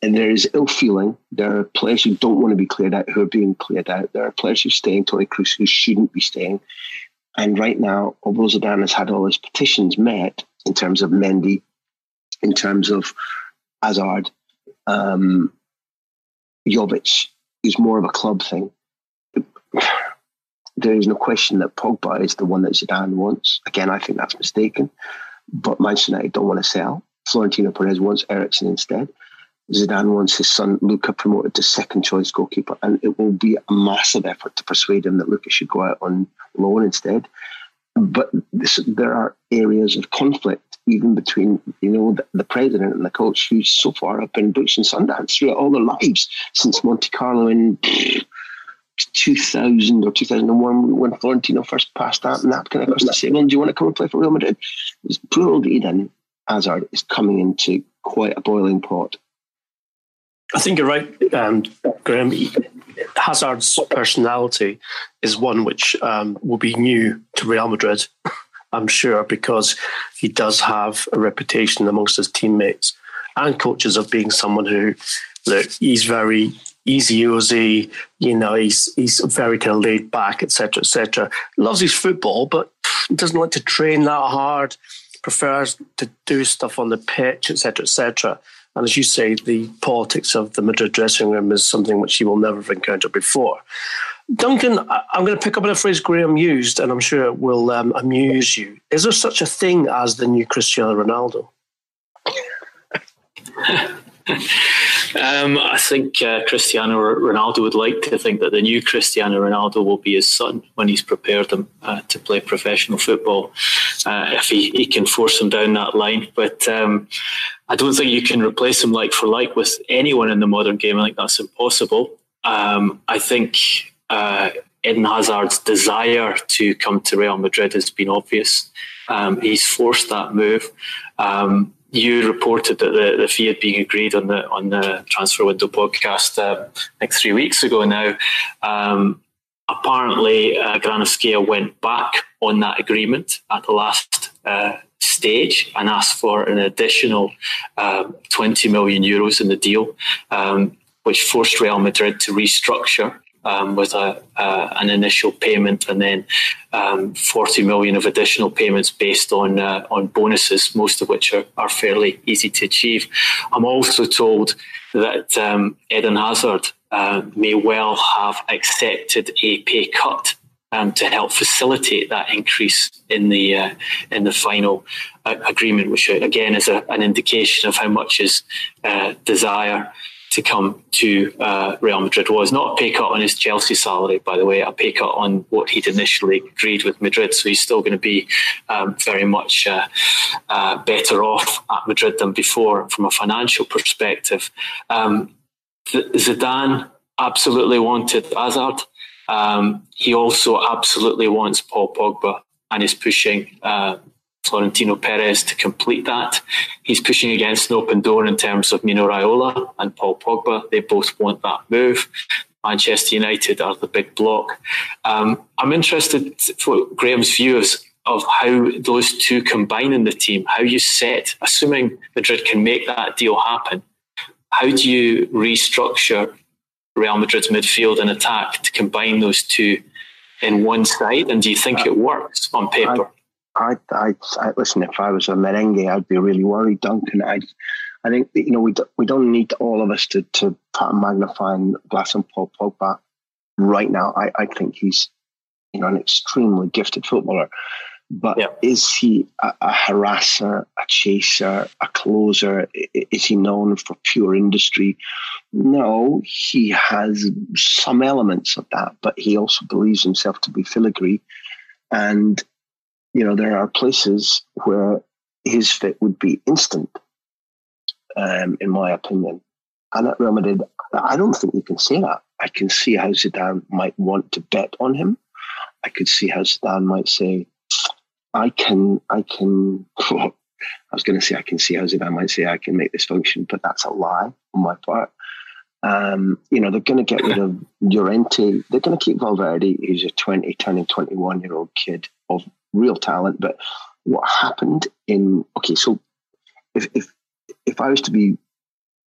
And there is ill feeling. There are players who don't want to be cleared out who are being cleared out. There are players who are staying, Toni Kroos who shouldn't be staying. And right now, although Zidane has had all his petitions met in terms of Mendy, in terms of Hazard, um, Jovic is more of a club thing there is no question that Pogba is the one that Zidane wants. Again, I think that's mistaken. But Manchester United don't want to sell. Florentino Perez wants Eriksen instead. Zidane wants his son Luka promoted to second choice goalkeeper, and it will be a massive effort to persuade him that Luka should go out on loan instead. But this, there are areas of conflict even between you know the, the, president and the coach, who so far have been Butch and Sundance throughout all their lives since Monte Carlo in 2000 or 2001 when Florentino first passed that napkin across the well, do you want to come and play for Real Madrid? It's poor old Eden Hazard is coming into quite a boiling pot. I think you're right, um, Graham. Hazard's personality is one which um, will be new to Real Madrid I'm sure, because he does have a reputation amongst his teammates and coaches of being someone who, look, he's very easy Uzi, you know, he's he's very kind of laid back, etc., etc. Loves his football, but doesn't like to train that hard. Prefers to do stuff on the pitch, etc., etc. And as you say, the politics of the Madrid dressing room is something which he will never have encountered before. Duncan, I'm going to pick up on a phrase Graham used, and I'm sure it will um, amuse you. Is there such a thing as the new Cristiano Ronaldo? um, I think uh, Cristiano Ronaldo would like to think that the new Cristiano Ronaldo will be his son when he's prepared him uh, to play professional football, uh, if he, he can force him down that line. But um, I don't think you can replace him like for like with anyone in the modern game. I think that's impossible. Um, I think uh, Eden Hazard's desire to come to Real Madrid has been obvious. Um, he's forced that move. Um, you reported that the, the fee had been agreed on the on the transfer window podcast uh, like three weeks ago now. Um, apparently, uh, Granovskaya went back on that agreement at the last uh, stage and asked for an additional um, 20 million euros in the deal, um, which forced Real Madrid to restructure um, with a, uh, an initial payment and then um, 40 million of additional payments based on uh, on bonuses, most of which are, are fairly easy to achieve. I'm also told that um, Eden Hazard uh, may well have accepted a pay cut um, to help facilitate that increase in the uh, in the final uh, agreement, which again is a, an indication of how much his uh, desire to come to uh, Real Madrid was not a pay cut on his Chelsea salary, by the way, a pay cut on what he'd initially agreed with Madrid. So he's still going to be um, very much uh, uh, better off at Madrid than before from a financial perspective. Um, Zidane absolutely wanted Hazard. Um, he also absolutely wants Paul Pogba and is pushing uh, Florentino Perez to complete that. He's pushing against an open door in terms of Mino Raiola and Paul Pogba. They both want that move. Manchester United are the big block. Um, I'm interested for Graham's views of how those two combine in the team, how you set, assuming Madrid can make that deal happen, how do you restructure Real Madrid's midfield and attack to combine those two in one side? And do you think it works on paper? I, I, I, listen. If I was a merengue, I'd be really worried, Duncan. I, I think you know we do, we don't need all of us to to put a magnifying glass on Paul Pogba right now. I, I think he's you know an extremely gifted footballer, but yeah. is he a, a, harasser, a chaser, a closer? Is he known for pure industry? No, he has some elements of that, but he also believes himself to be filigree, and you know, there are places where his fit would be instant, um, in my opinion. And at Real Madrid, I don't think you can say that. I can see how Zidane might want to bet on him. I could see how Zidane might say, I can, I can, I was going to say, I can see how Zidane might say, I can make this function, but that's a lie on my part. Um, you know, they're going to get rid of Llorente. They're going to keep Valverde, who's a 20, turning 21 year old kid of real talent. But what happened in okay, so if if if I was to be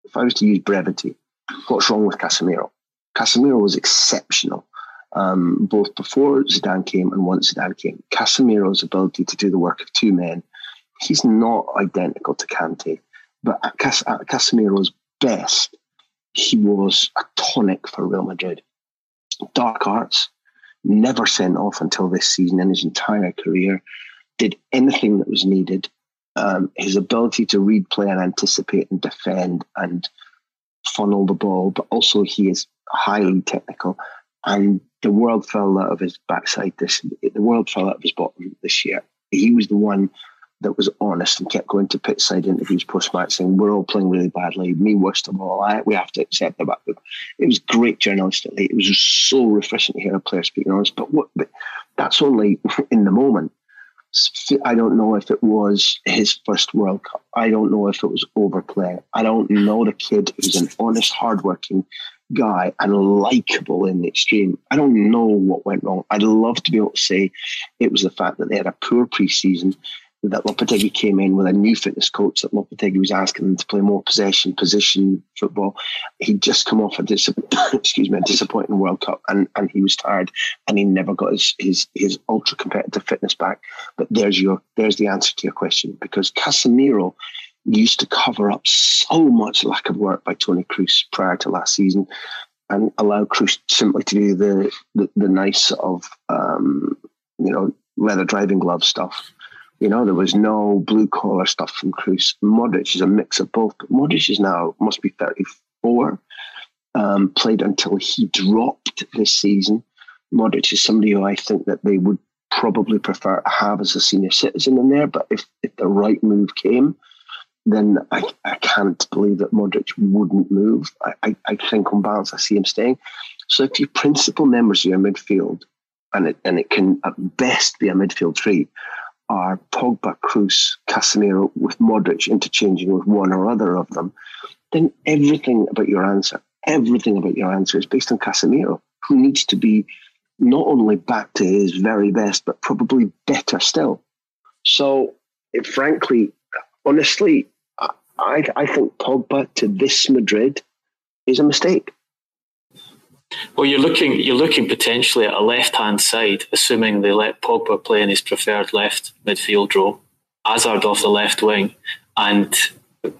if I was to use brevity, what's wrong with Casemiro? Casemiro was exceptional, um, both before Zidane came and once Zidane came. Casemiro's ability to do the work of two men, he's not identical to Kante, but at, Cas- at Casemiro's best, he was a tonic for Real Madrid. Dark arts, never sent off until this season in his entire career, did anything that was needed. Um, his ability to read play and anticipate and defend and funnel the ball, but also he is highly technical. And the world fell out of his backside this. The world fell out of his bottom this year. He was the one that was honest and kept going to pit side interviews post match saying, We're all playing really badly. Me worst of all. I, we have to accept that. But it was great journalistically. It was so refreshing to hear a player speaking honest. But what but that's only in the moment. I don't know if it was his first World Cup. I don't know if it was overplay. I don't know the kid who's an honest, hardworking guy and likable in the extreme. I don't know what went wrong. I'd love to be able to say it was the fact that they had a poor preseason, that Lopetegui came in with a new fitness coach, that Lopetegui was asking them to play more possession, position football. He'd just come off a, dis- excuse me, a disappointing World Cup and, and he was tired and he never got his, his, his ultra competitive fitness back. But there's your there's the answer to your question because Casemiro used to cover up so much lack of work by Toni Kroos prior to last season and allow Kroos simply to do the, the, the nice of, um, you know, leather driving glove stuff. You know, there was no blue collar stuff from Kroos. Modric is a mix of both. Modric is now, must be 34, um, played until he dropped this season. Modric is somebody who I think that they would probably prefer to have as a senior citizen in there. But if, if the right move came, then I, I can't believe that Modric wouldn't move. I, I, I, think on balance, I see him staying. So if your principal members of your midfield, and it, and it can at best be a midfield three, are Pogba, Kroos, Casemiro, with Modric interchanging with one or other of them, then everything about your answer, everything about your answer is based on Casemiro, who needs to be not only back to his very best, but probably better still. So, it, frankly, honestly, I, I think Pogba to this Madrid is a mistake. Well, you're looking you're looking potentially at a left hand side, assuming they let Pogba play in his preferred left midfield role, Hazard off the left wing, and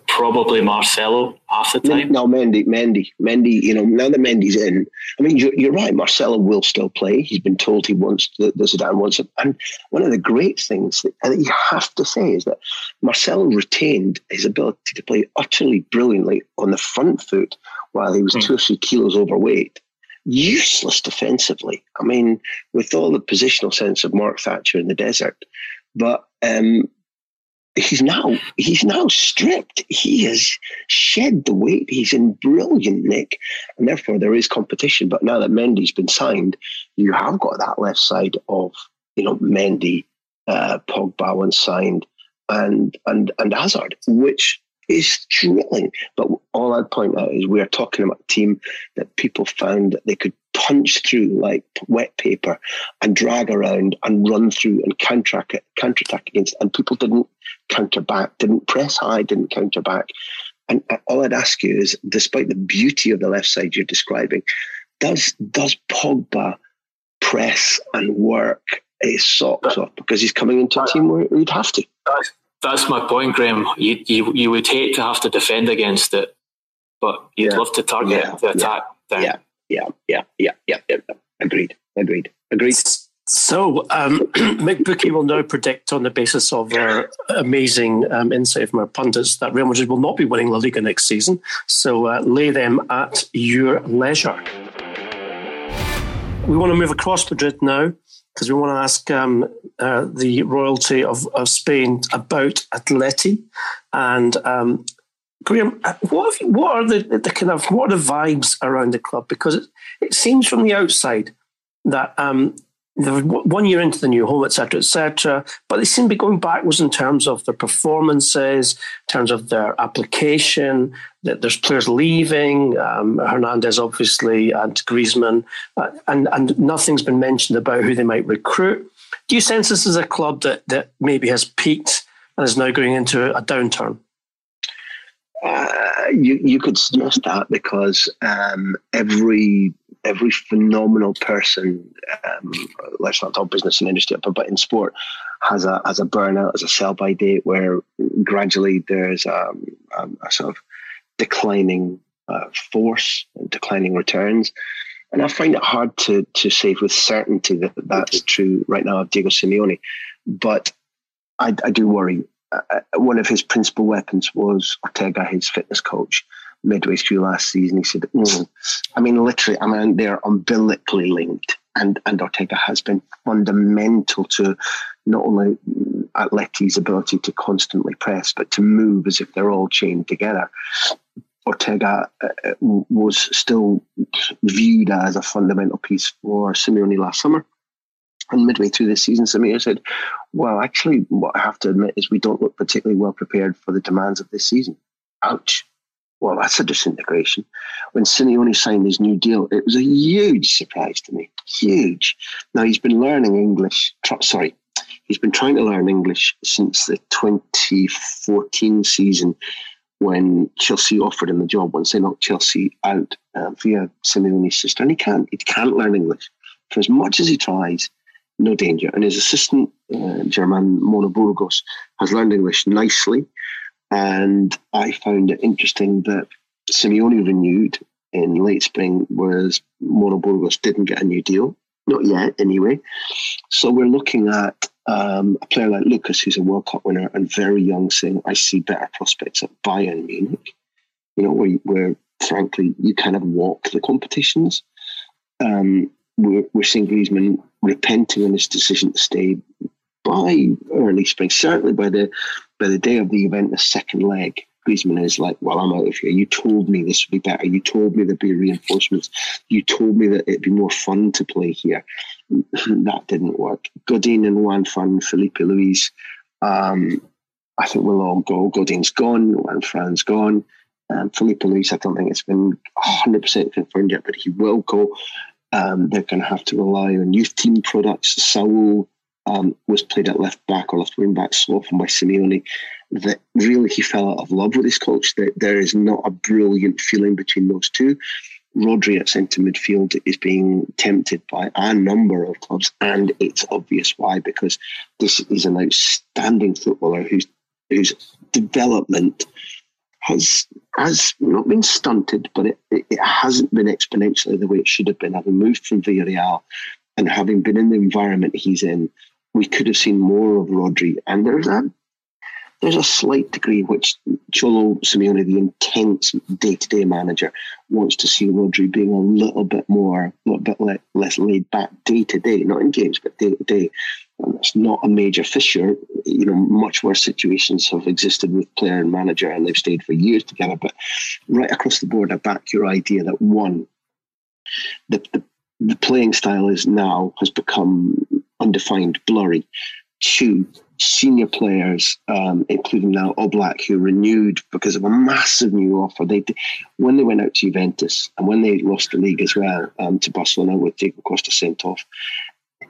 probably Marcelo half the time. No, Mendy, Mendy, Mendy. You know, now that Mendy's in, I mean, you're, you're right. Marcelo will still play. He's been told he wants the, the Zidane wants it. And one of the great things that, that you have to say is that Marcelo retained his ability to play utterly brilliantly on the front foot while he was mm. two or three kilos overweight. Useless defensively. I mean, with all the positional sense of Mark Thatcher in the desert, but um, he's now he's now stripped. He has shed the weight. He's in brilliant nick, and therefore there is competition. But now that Mendy's been signed, you have got that left side of you know Mendy, uh, Pogba once signed, and and and Hazard, which is thrilling. But all I'd point out is we are talking about a team that people found that they could punch through like wet paper and drag around and run through and counterattack, counterattack against. And people didn't counter back, didn't press high, didn't counter back. And uh, all I'd ask you is, despite the beauty of the left side you're describing, does does Pogba press and work his socks off because he's coming into a team where he'd have to? That's my point, Graham. You, you you would hate to have to defend against it, but you'd yeah. love to target yeah. the attack. Yeah. yeah, yeah, yeah, yeah, yeah. Agreed. Agreed. Agreed. So, um, Mick Bookie will now predict on the basis of our amazing um, insight from our pundits that Real Madrid will not be winning La Liga next season. So, uh, lay them at your leisure. We want to move across Madrid now because we want to ask um, uh, the royalty of, of Spain about Atleti. And um, Graham, uh, what, you, what are the, the kind of what are the vibes around the club? Because it, it seems from the outside that um, one year into the new home, etc., etc. But they seem to be going backwards in terms of their performances, in terms of their application. That there's players leaving, um, Hernandez obviously, and Griezmann, uh, and and nothing's been mentioned about who they might recruit. Do you sense this is a club that that maybe has peaked and is now going into a downturn? Uh, you you could suggest that because um, every every phenomenal person, um, let's not talk business and industry, but, in sport, has a has a burnout, has a sell by date where gradually there's um, um, a sort of declining uh, force, and declining returns. And I find it hard to to say with certainty that that's true right now of Diego Simeone, but I, I do worry. Uh, uh one of his principal weapons was Ortega, his fitness coach, midway through last season. He said, mm. I mean, literally, I mean, they're umbilically linked. And, and Ortega has been fundamental to not only Atleti's ability to constantly press, but to move as if they're all chained together. Ortega uh, was still viewed as a fundamental piece for Simeone last summer. And midway through this season, Samir said, Well, actually, what I have to admit is we don't look particularly well prepared for the demands of this season. Ouch. Well, that's a disintegration. When Simeone signed his new deal, it was a huge surprise to me. Huge. Now, he's been learning English, sorry, he's been trying to learn English since the 2014 season when Chelsea offered him the job once they knocked Chelsea out uh, via Simeone's sister. And he can't, he can't learn English. For as much as he tries, no danger. And his assistant, uh, German Mono Burgos, has learned English nicely. And I found it interesting that Simeone renewed in late spring, whereas Mono Burgos didn't get a new deal. Not yet, anyway. So we're looking at um, a player like Lucas, who's a World Cup winner and very young, saying, I see better prospects at Bayern Munich, you know, where, where frankly you kind of walk the competitions. Um, we're, we're seeing Griezmann repenting on his decision to stay by early spring, certainly by the by the day of the event, the second leg. Griezmann is like, well, I'm out of here. You told me this would be better. You told me there'd be reinforcements. You told me that it'd be more fun to play here. that didn't work. Godin and Juan Fran, Filipe Luis, um, I think we'll all go. Godin's gone. Juan Fran's gone. Um, Filipe Luis, I don't think it's been 100% confirmed yet, but he will go. Um, they're going to have to rely on youth team products. Saul um, was played at left back or left wing back, softened by Simeone. That really he fell out of love with his coach. That there is not a brilliant feeling between those two. Rodri at centre midfield is being tempted by a number of clubs, and it's obvious why because this is an outstanding footballer whose whose development has has not been stunted, but it, it, it, hasn't been exponentially the way it should have been. Having moved from Villarreal and having been in the environment he's in, we could have seen more of Rodri. And there's a there's a slight degree which Cholo Simeone, the intense day-to-day manager, wants to see Rodri being a little bit more, a little bit less laid back day-to-day, not in games, but day-to-day. And it's not a major fissure. You know, much worse situations have existed with player and manager, and they've stayed for years together. But right across the board, I back your idea that one, the, the, the playing style is now has become undefined, blurry. Two, senior players, um, including now Oblak, who renewed because of a massive new offer. They when they went out to Juventus and when they lost the league as well um, to Barcelona with Diego Costa sent off.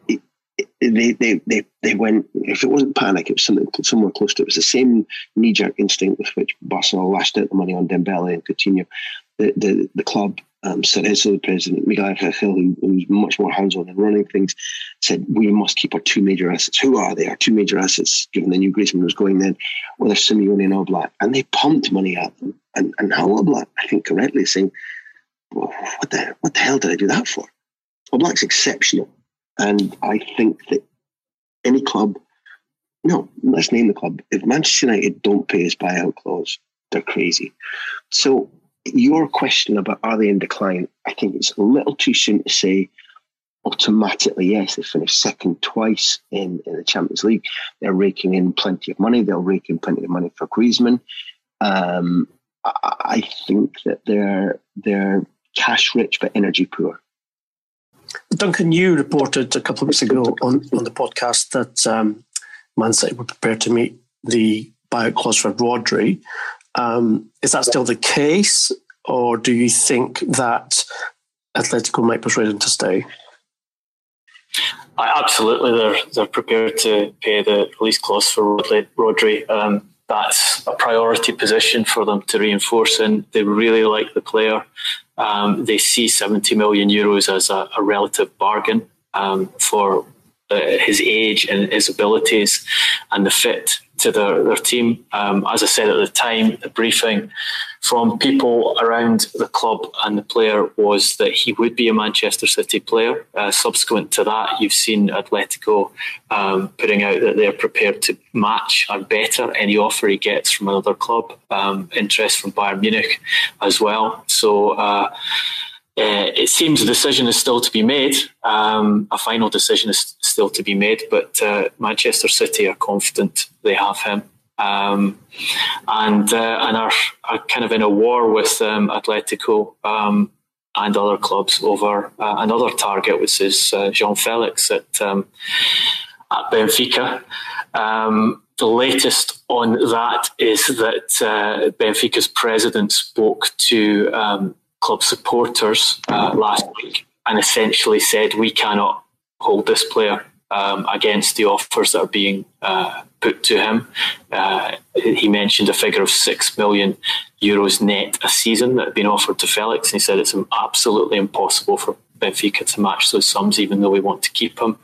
they, they, they, they went, if it wasn't panic, it was something somewhere close to it. It was the same knee jerk instinct with which Barcelona lashed out the money on Dembele and Coutinho. The, the, the club um, Cerezo, president Miguel Angel, who, who's much more hands-on and running things, said we must keep our two major assets. Who are they? Our two major assets, given the new Griezmann was going then, were Simeone and Oblak, and they pumped money at them. And and now Oblak, I think correctly, saying, well, "What the what the hell did I do that for?" Oblak's exceptional, and I think that any club, no, let's name the club. If Manchester United don't pay his buyout clause, they're crazy. So your question about are they in decline, I think it's a little too soon to say automatically, yes, they finished second twice in, in the Champions League. They're raking in plenty of money. They'll rake in plenty of money for Griezmann. Um, I, I think that they're they're cash rich but energy poor. Duncan, you reported a couple of weeks ago on, on the podcast that um, Man City were prepared to meet the buyout clause for Rodri. Um, is that still the case, or do you think that Atletico might persuade him to stay? Absolutely, they're they're prepared to pay the release clause for Rodri. Um, that's a priority position for them to reinforce, and they really like the player. Um, they see 70 million euros as a, a relative bargain um, for uh, his age and his abilities and the fit to their, their team. Um, as I said at the time, the briefing from people around the club and the player was that he would be a Manchester City player. Uh, subsequent to that, you've seen Atletico um, putting out that they're prepared to match or better any offer he gets from another club. Um, interest from Bayern Munich as well. So. Uh, uh, it seems a decision is still to be made. Um, a final decision is still to be made, but uh, Manchester City are confident they have him. Um, and uh, and are, are kind of in a war with um, Atletico um, and other clubs over uh, another target, which is uh, João Felix at um, at Benfica. Um, the latest on that is that uh, Benfica's president spoke to um, club supporters uh, last week and essentially said we cannot hold this player um, against the offers that are being uh, put to him. Uh, he mentioned a figure of six million euros net a season that had been offered to Felix. And he said it's absolutely impossible for Benfica to match those sums, even though we want to keep him.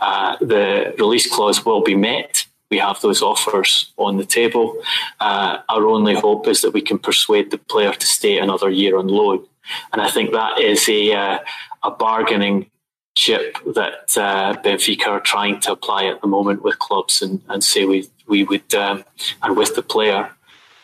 Uh, the release clause will be met. We have those offers on the table. Uh, our only hope is that we can persuade the player to stay another year on loan. And I think that is a, uh, a bargaining chip that uh, Benfica are trying to apply at the moment with clubs and, and say we we would um, and with the player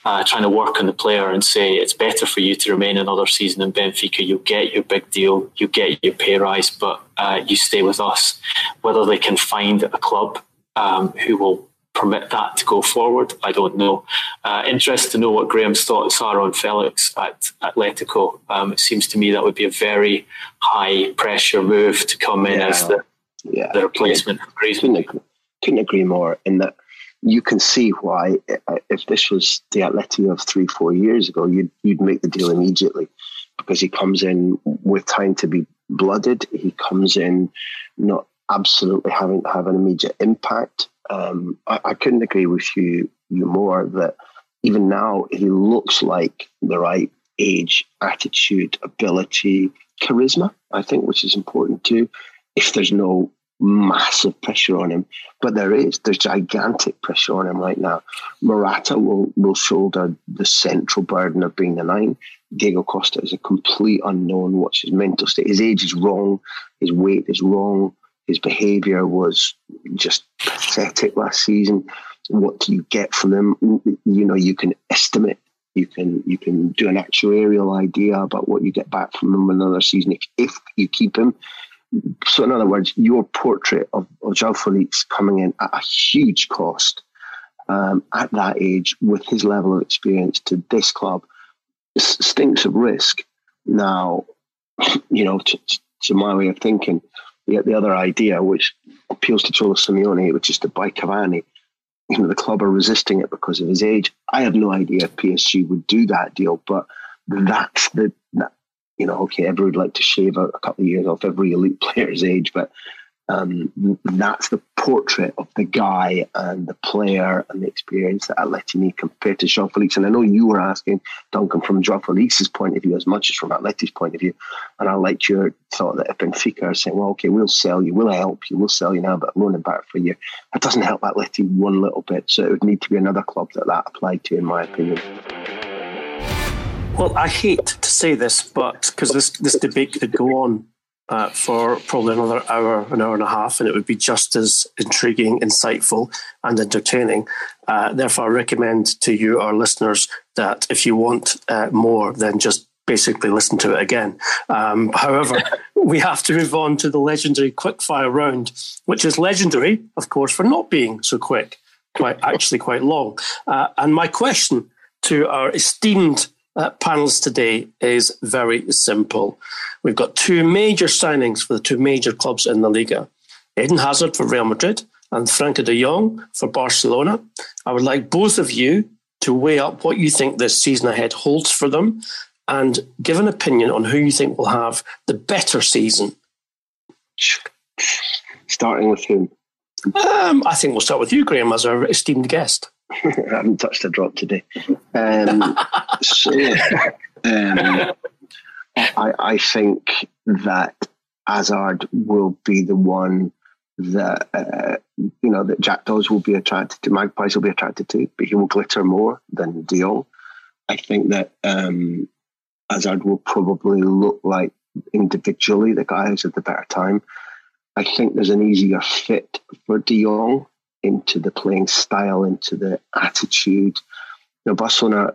uh, trying to work on the player and say it's better for you to remain another season in Benfica. You get your big deal, you get your pay rise, but uh, you stay with us. Whether they can find a club um, who will permit that to go forward, I don't know. Uh, interested to know what Graham's thoughts are on Felix at Atletico. Um, it seems to me that would be a very high pressure move to come in yeah, as the, yeah. the replacement for Couldn't agree, couldn't agree more in that you can see why uh, if this was the Atleti of three, four years ago, you'd, you'd make the deal immediately because he comes in with time to be blooded. He comes in not absolutely having to have an immediate impact. Um, I, I, couldn't agree with you, you more that even now he looks like the right age, attitude, ability, charisma, I think, which is important too. If there's no massive pressure on him, but there is. There's gigantic pressure on him right now. Morata will, will shoulder the central burden of being the nine. Diego Costa is a complete unknown. What's his mental state? His age is wrong. His weight is wrong. His behaviour was just pathetic last season. What do you get from him? You know, you can estimate. You can you can do an actuarial idea about what you get back from him another season if, if you keep him so, in other words, your portrait of, of João Felix coming in at a huge cost um, at that age with his level of experience to this club stinks of risk. Now, you know, to, to my way of thinking, the, the other idea, which appeals to Cholo Simeone, which is to buy Cavani, you know, the club are resisting it because of his age. I have no idea if PSG would do that deal, but that's the you know, okay, everyone would like to shave a, a couple of years off every elite player's age, but um, that's the portrait of the guy and the player and the experience that Atleti compared to João Felix. And I know you were asking, Duncan, from João Felix's point of view as much as from Atleti's point of view. And I liked your thought that if Benfica are saying, well, okay, we'll sell you, we'll help you, we'll sell you now, but loan it back for you. That doesn't help Atleti one little bit. So it would need to be another club that that applied to, in my opinion. Well, I hate to say this, but because this, this debate could go on uh, for probably another hour, an hour and a half, and it would be just as intriguing, insightful, and entertaining. Uh, therefore, I recommend to you, our listeners, that if you want uh, more, then just basically listen to it again. Um, however, we have to move on to the legendary quickfire round, which is legendary, of course, for not being so quick, quite actually quite long. Uh, and my question to our esteemed uh, panels today is very simple. We've got two major signings for the two major clubs in the Liga Eden Hazard for Real Madrid and Frenkie de Jong for Barcelona. I would like both of you to weigh up what you think this season ahead holds for them and give an opinion on who you think will have the better season. Starting with whom? Um, I think we'll start with you, Graham, as our esteemed guest. I haven't touched a drop today. Um, so, um, I, I, think that Hazard will be the one that uh, you know that Jackdaws will be attracted to, Magpies will be attracted to, but he will glitter more than De Jong. I think that um, Hazard will probably look like individually the guy who's at the better time. I think there's an easier fit for De Jong into the playing style, into the attitude. Know, Barcelona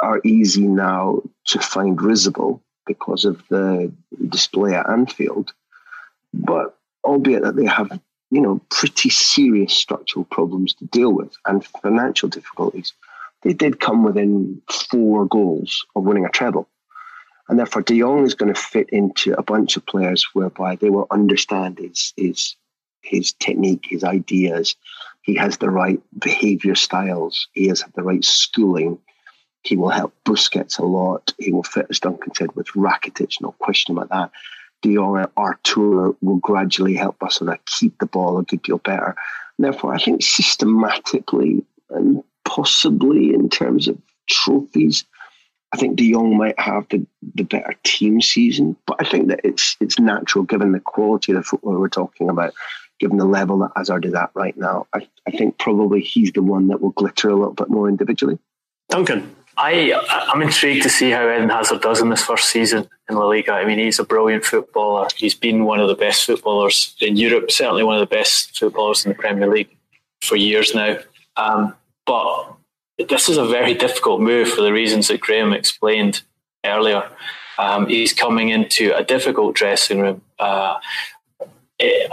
are easy now to find risible because of the display at Anfield, but albeit that they have, you know, pretty serious structural problems to deal with and financial difficulties, they did come within four goals of winning a treble. And therefore, De Jong is going to fit into a bunch of players whereby they will understand his, his, his technique, his ideas, he has the right behavior styles, he has the right schooling. He will help Busquets a lot. He will fit, as Duncan said, with Rakitic, no question about that. Jong Arthur will gradually help us Barcelona keep the ball a good deal better. Therefore, I think systematically and possibly in terms of trophies, I think De Jong might have the, the better team season, but I think that it's it's natural given the quality of the football we're talking about, given the level that Hazard is at right now. I, I think probably he's the one that will glitter a little bit more individually. Duncan. I I'm intrigued to see how Eden Hazard does in this first season in La Liga. I mean, he's a brilliant footballer. He's been one of the best footballers in Europe, certainly one of the best footballers in the Premier League for years now. Um, but this is a very difficult move for the reasons that Graham explained earlier. Um, he's coming into a difficult dressing room, uh,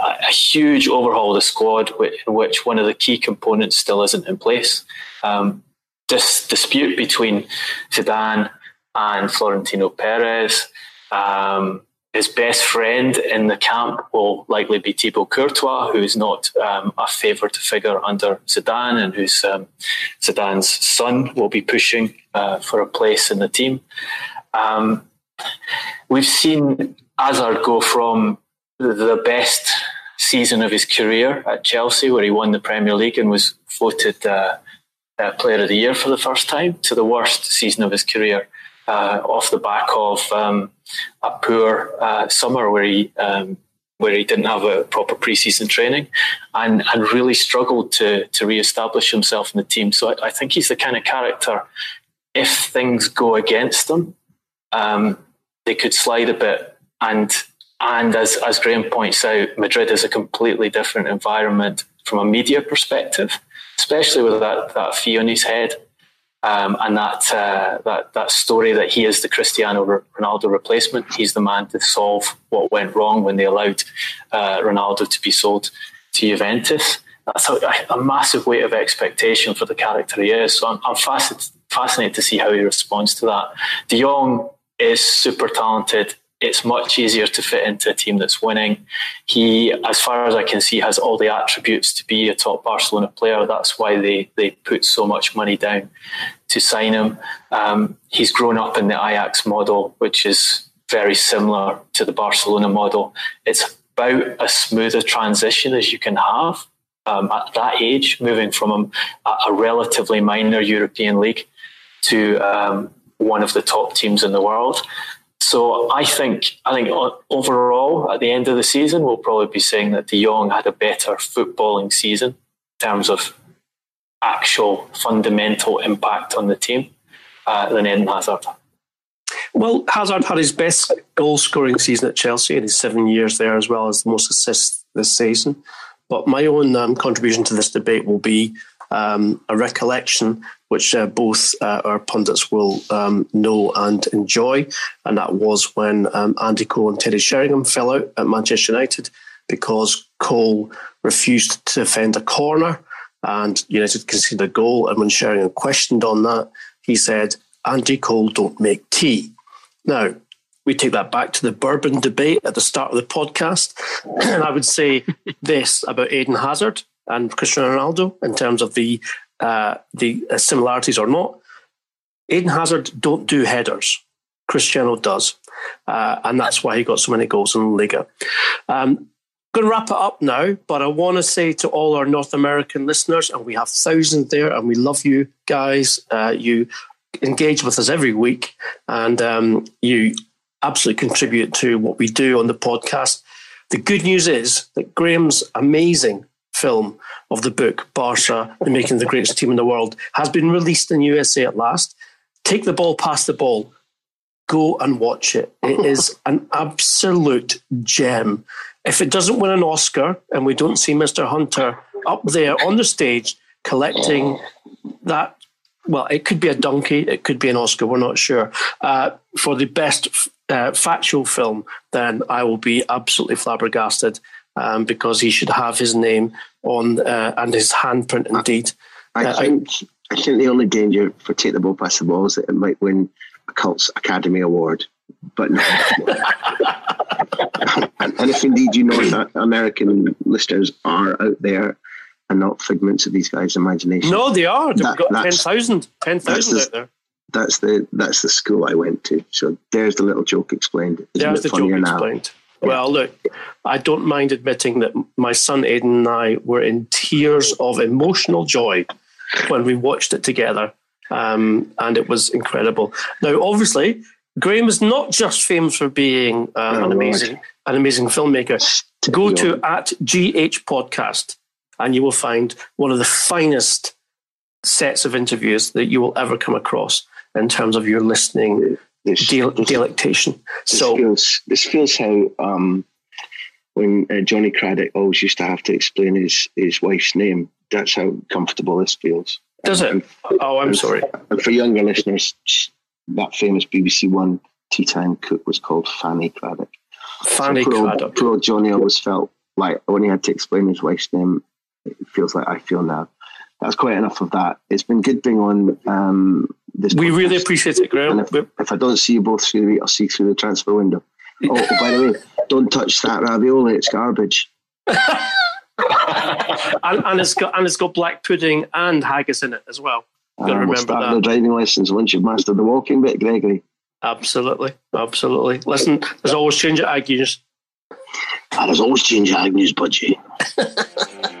a, huge overhaul of the squad, in which one of the key components still isn't in place. Um, this dispute between Zidane and Florentino Perez. Um, his best friend in the camp will likely be Thibaut Courtois, who's not um, a favoured figure under Zidane, and whose um, Zidane's son will be pushing uh, for a place in the team. Um, we've seen Hazard go from the best season of his career at Chelsea, where he won the Premier League and was voted uh, uh, Player of the Year for the first time, to the worst season of his career uh, off the back of um, a poor uh, summer where he um, where he didn't have a proper preseason training, and and really struggled to to reestablish himself in the team. So I, I think he's the kind of character. If things go against them, um, they could slide a bit. And and as as Graham points out, Madrid is a completely different environment from a media perspective, especially with that that fee on his head. Um, and that uh, that that story that he is the Cristiano Ronaldo replacement. He's the man to solve what went wrong when they allowed uh, Ronaldo to be sold to Juventus. That's a, a, massive weight of expectation for the character he is. So I'm, I'm fascinated, fascinated to see how he responds to that. De Jong is super talented it's much easier to fit into a team that's winning. He, as far as I can see, has all the attributes to be a top Barcelona player. That's why they they put so much money down to sign him. Um, he's grown up in the Ajax model, which is very similar to the Barcelona model. It's about as smooth a transition as you can have um, at that age, moving from a, a relatively minor European league to um, one of the top teams in the world. So I think I think overall at the end of the season we'll probably be saying that De Jong had a better footballing season in terms of actual fundamental impact on the team uh, than Eden Hazard. Well, Hazard had his best goal scoring season at Chelsea in his seven years there, as well as the most assists this season. But my own um, contribution to this debate will be um, a recollection which uh, both uh, our pundits will um, know and enjoy. And that was when um, Andy Cole and Teddy Sheringham fell out at Manchester United because Cole refused to defend a corner and United conceded a goal. And when Sheringham questioned on that, he said, Andy Cole don't make tea. Now, we take that back to the bourbon debate at the start of the podcast. and I would say this about Eden Hazard and Cristiano Ronaldo in terms of the uh, the uh, similarities or not. Eden Hazard don't do headers. Cristiano does, uh, and that's why he got so many goals in the Liga. Um, going to wrap it up now, but I want to say to all our North American listeners, and we have thousands there, and we love you guys. Uh, you engage with us every week, and um, you absolutely contribute to what we do on the podcast. The good news is that Graham's amazing film of the book Barca and Making the Greatest Team in the World has been released in USA at last. Take the ball pass the ball. Go and watch it. It is an absolute gem. If it doesn't win an Oscar and we don't see Mr. Hunter up there on the stage collecting that well, it could be a donkey, it could be an Oscar, we're not sure, uh, for the best uh, factual film, then I will be absolutely flabbergasted um, because he should have his name on uh, and his handprint indeed. I, I uh, think I, I think the only danger for Take the Ball Pass the Ball is that it might win a Cults Academy Award, but no. and, and, if indeed you know that American listeners are out there and not figments of these guys' imagination. No, they are. They've that, got 10,000 10, out there. That's the that's the school I went to. So there's the little joke explained. Isn't there's the joke now? explained. Well, look, I don't mind admitting that my son Aiden and I were in tears of emotional joy when we watched it together, um, and it was incredible. Now, obviously, Graham is not just famous for being uh, oh, an amazing Lord. an amazing filmmaker. Go to at GH Podcast, and you will find one of the finest sets of interviews that you will ever come across in terms of your listening this, Del- this, delectation. This so feels, this feels how um, when uh, Johnny Cradock always used to have to explain his his wife's name. That's how comfortable this feels. Does it? And, oh, I'm and, sorry. And for younger listeners, that famous BBC One tea time cook was called Fanny Cradock. Fanny so poor Cradock. Old, poor Johnny always felt like when he had to explain his wife's name, it feels like I feel now. That's quite enough of that. It's been good being on um, this. We podcast. really appreciate it, Graham. If, if, I don't see you both through the week, I'll see through the transfer window. Oh, oh by the way, don't touch that ravioli; it's garbage. and, and, it's got and it's got black pudding and haggis in it as well. Got to remember start that. the driving lessons once you've mastered the walking bit, Gregory. Absolutely, absolutely. Listen, there's always change at Agnews. And there's always change at Agnews, budgie.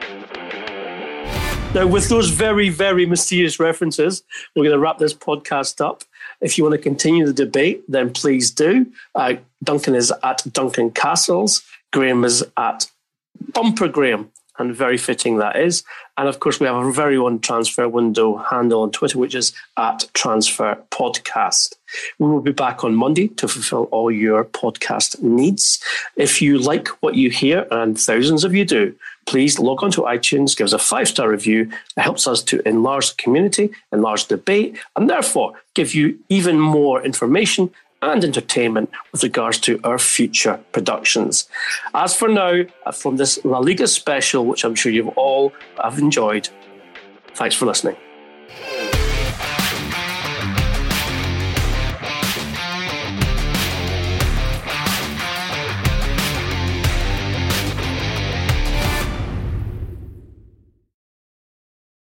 Now, with those very, very mysterious references, we're going to wrap this podcast up. If you want to continue the debate, then please do. Uh, Duncan is at Duncan Castles. Graham is at Bumper Graham, and very fitting that is. And of course, we have our very own transfer window handle on Twitter, which is at Transfer Podcast. We will be back on Monday to fulfill all your podcast needs. If you like what you hear, and thousands of you do, please log on to iTunes, give us a five star review. It helps us to enlarge the community, enlarge debate, and therefore give you even more information and entertainment with regards to our future productions. As for now, uh, from this La Liga special, which I'm sure you've all have enjoyed, thanks for listening.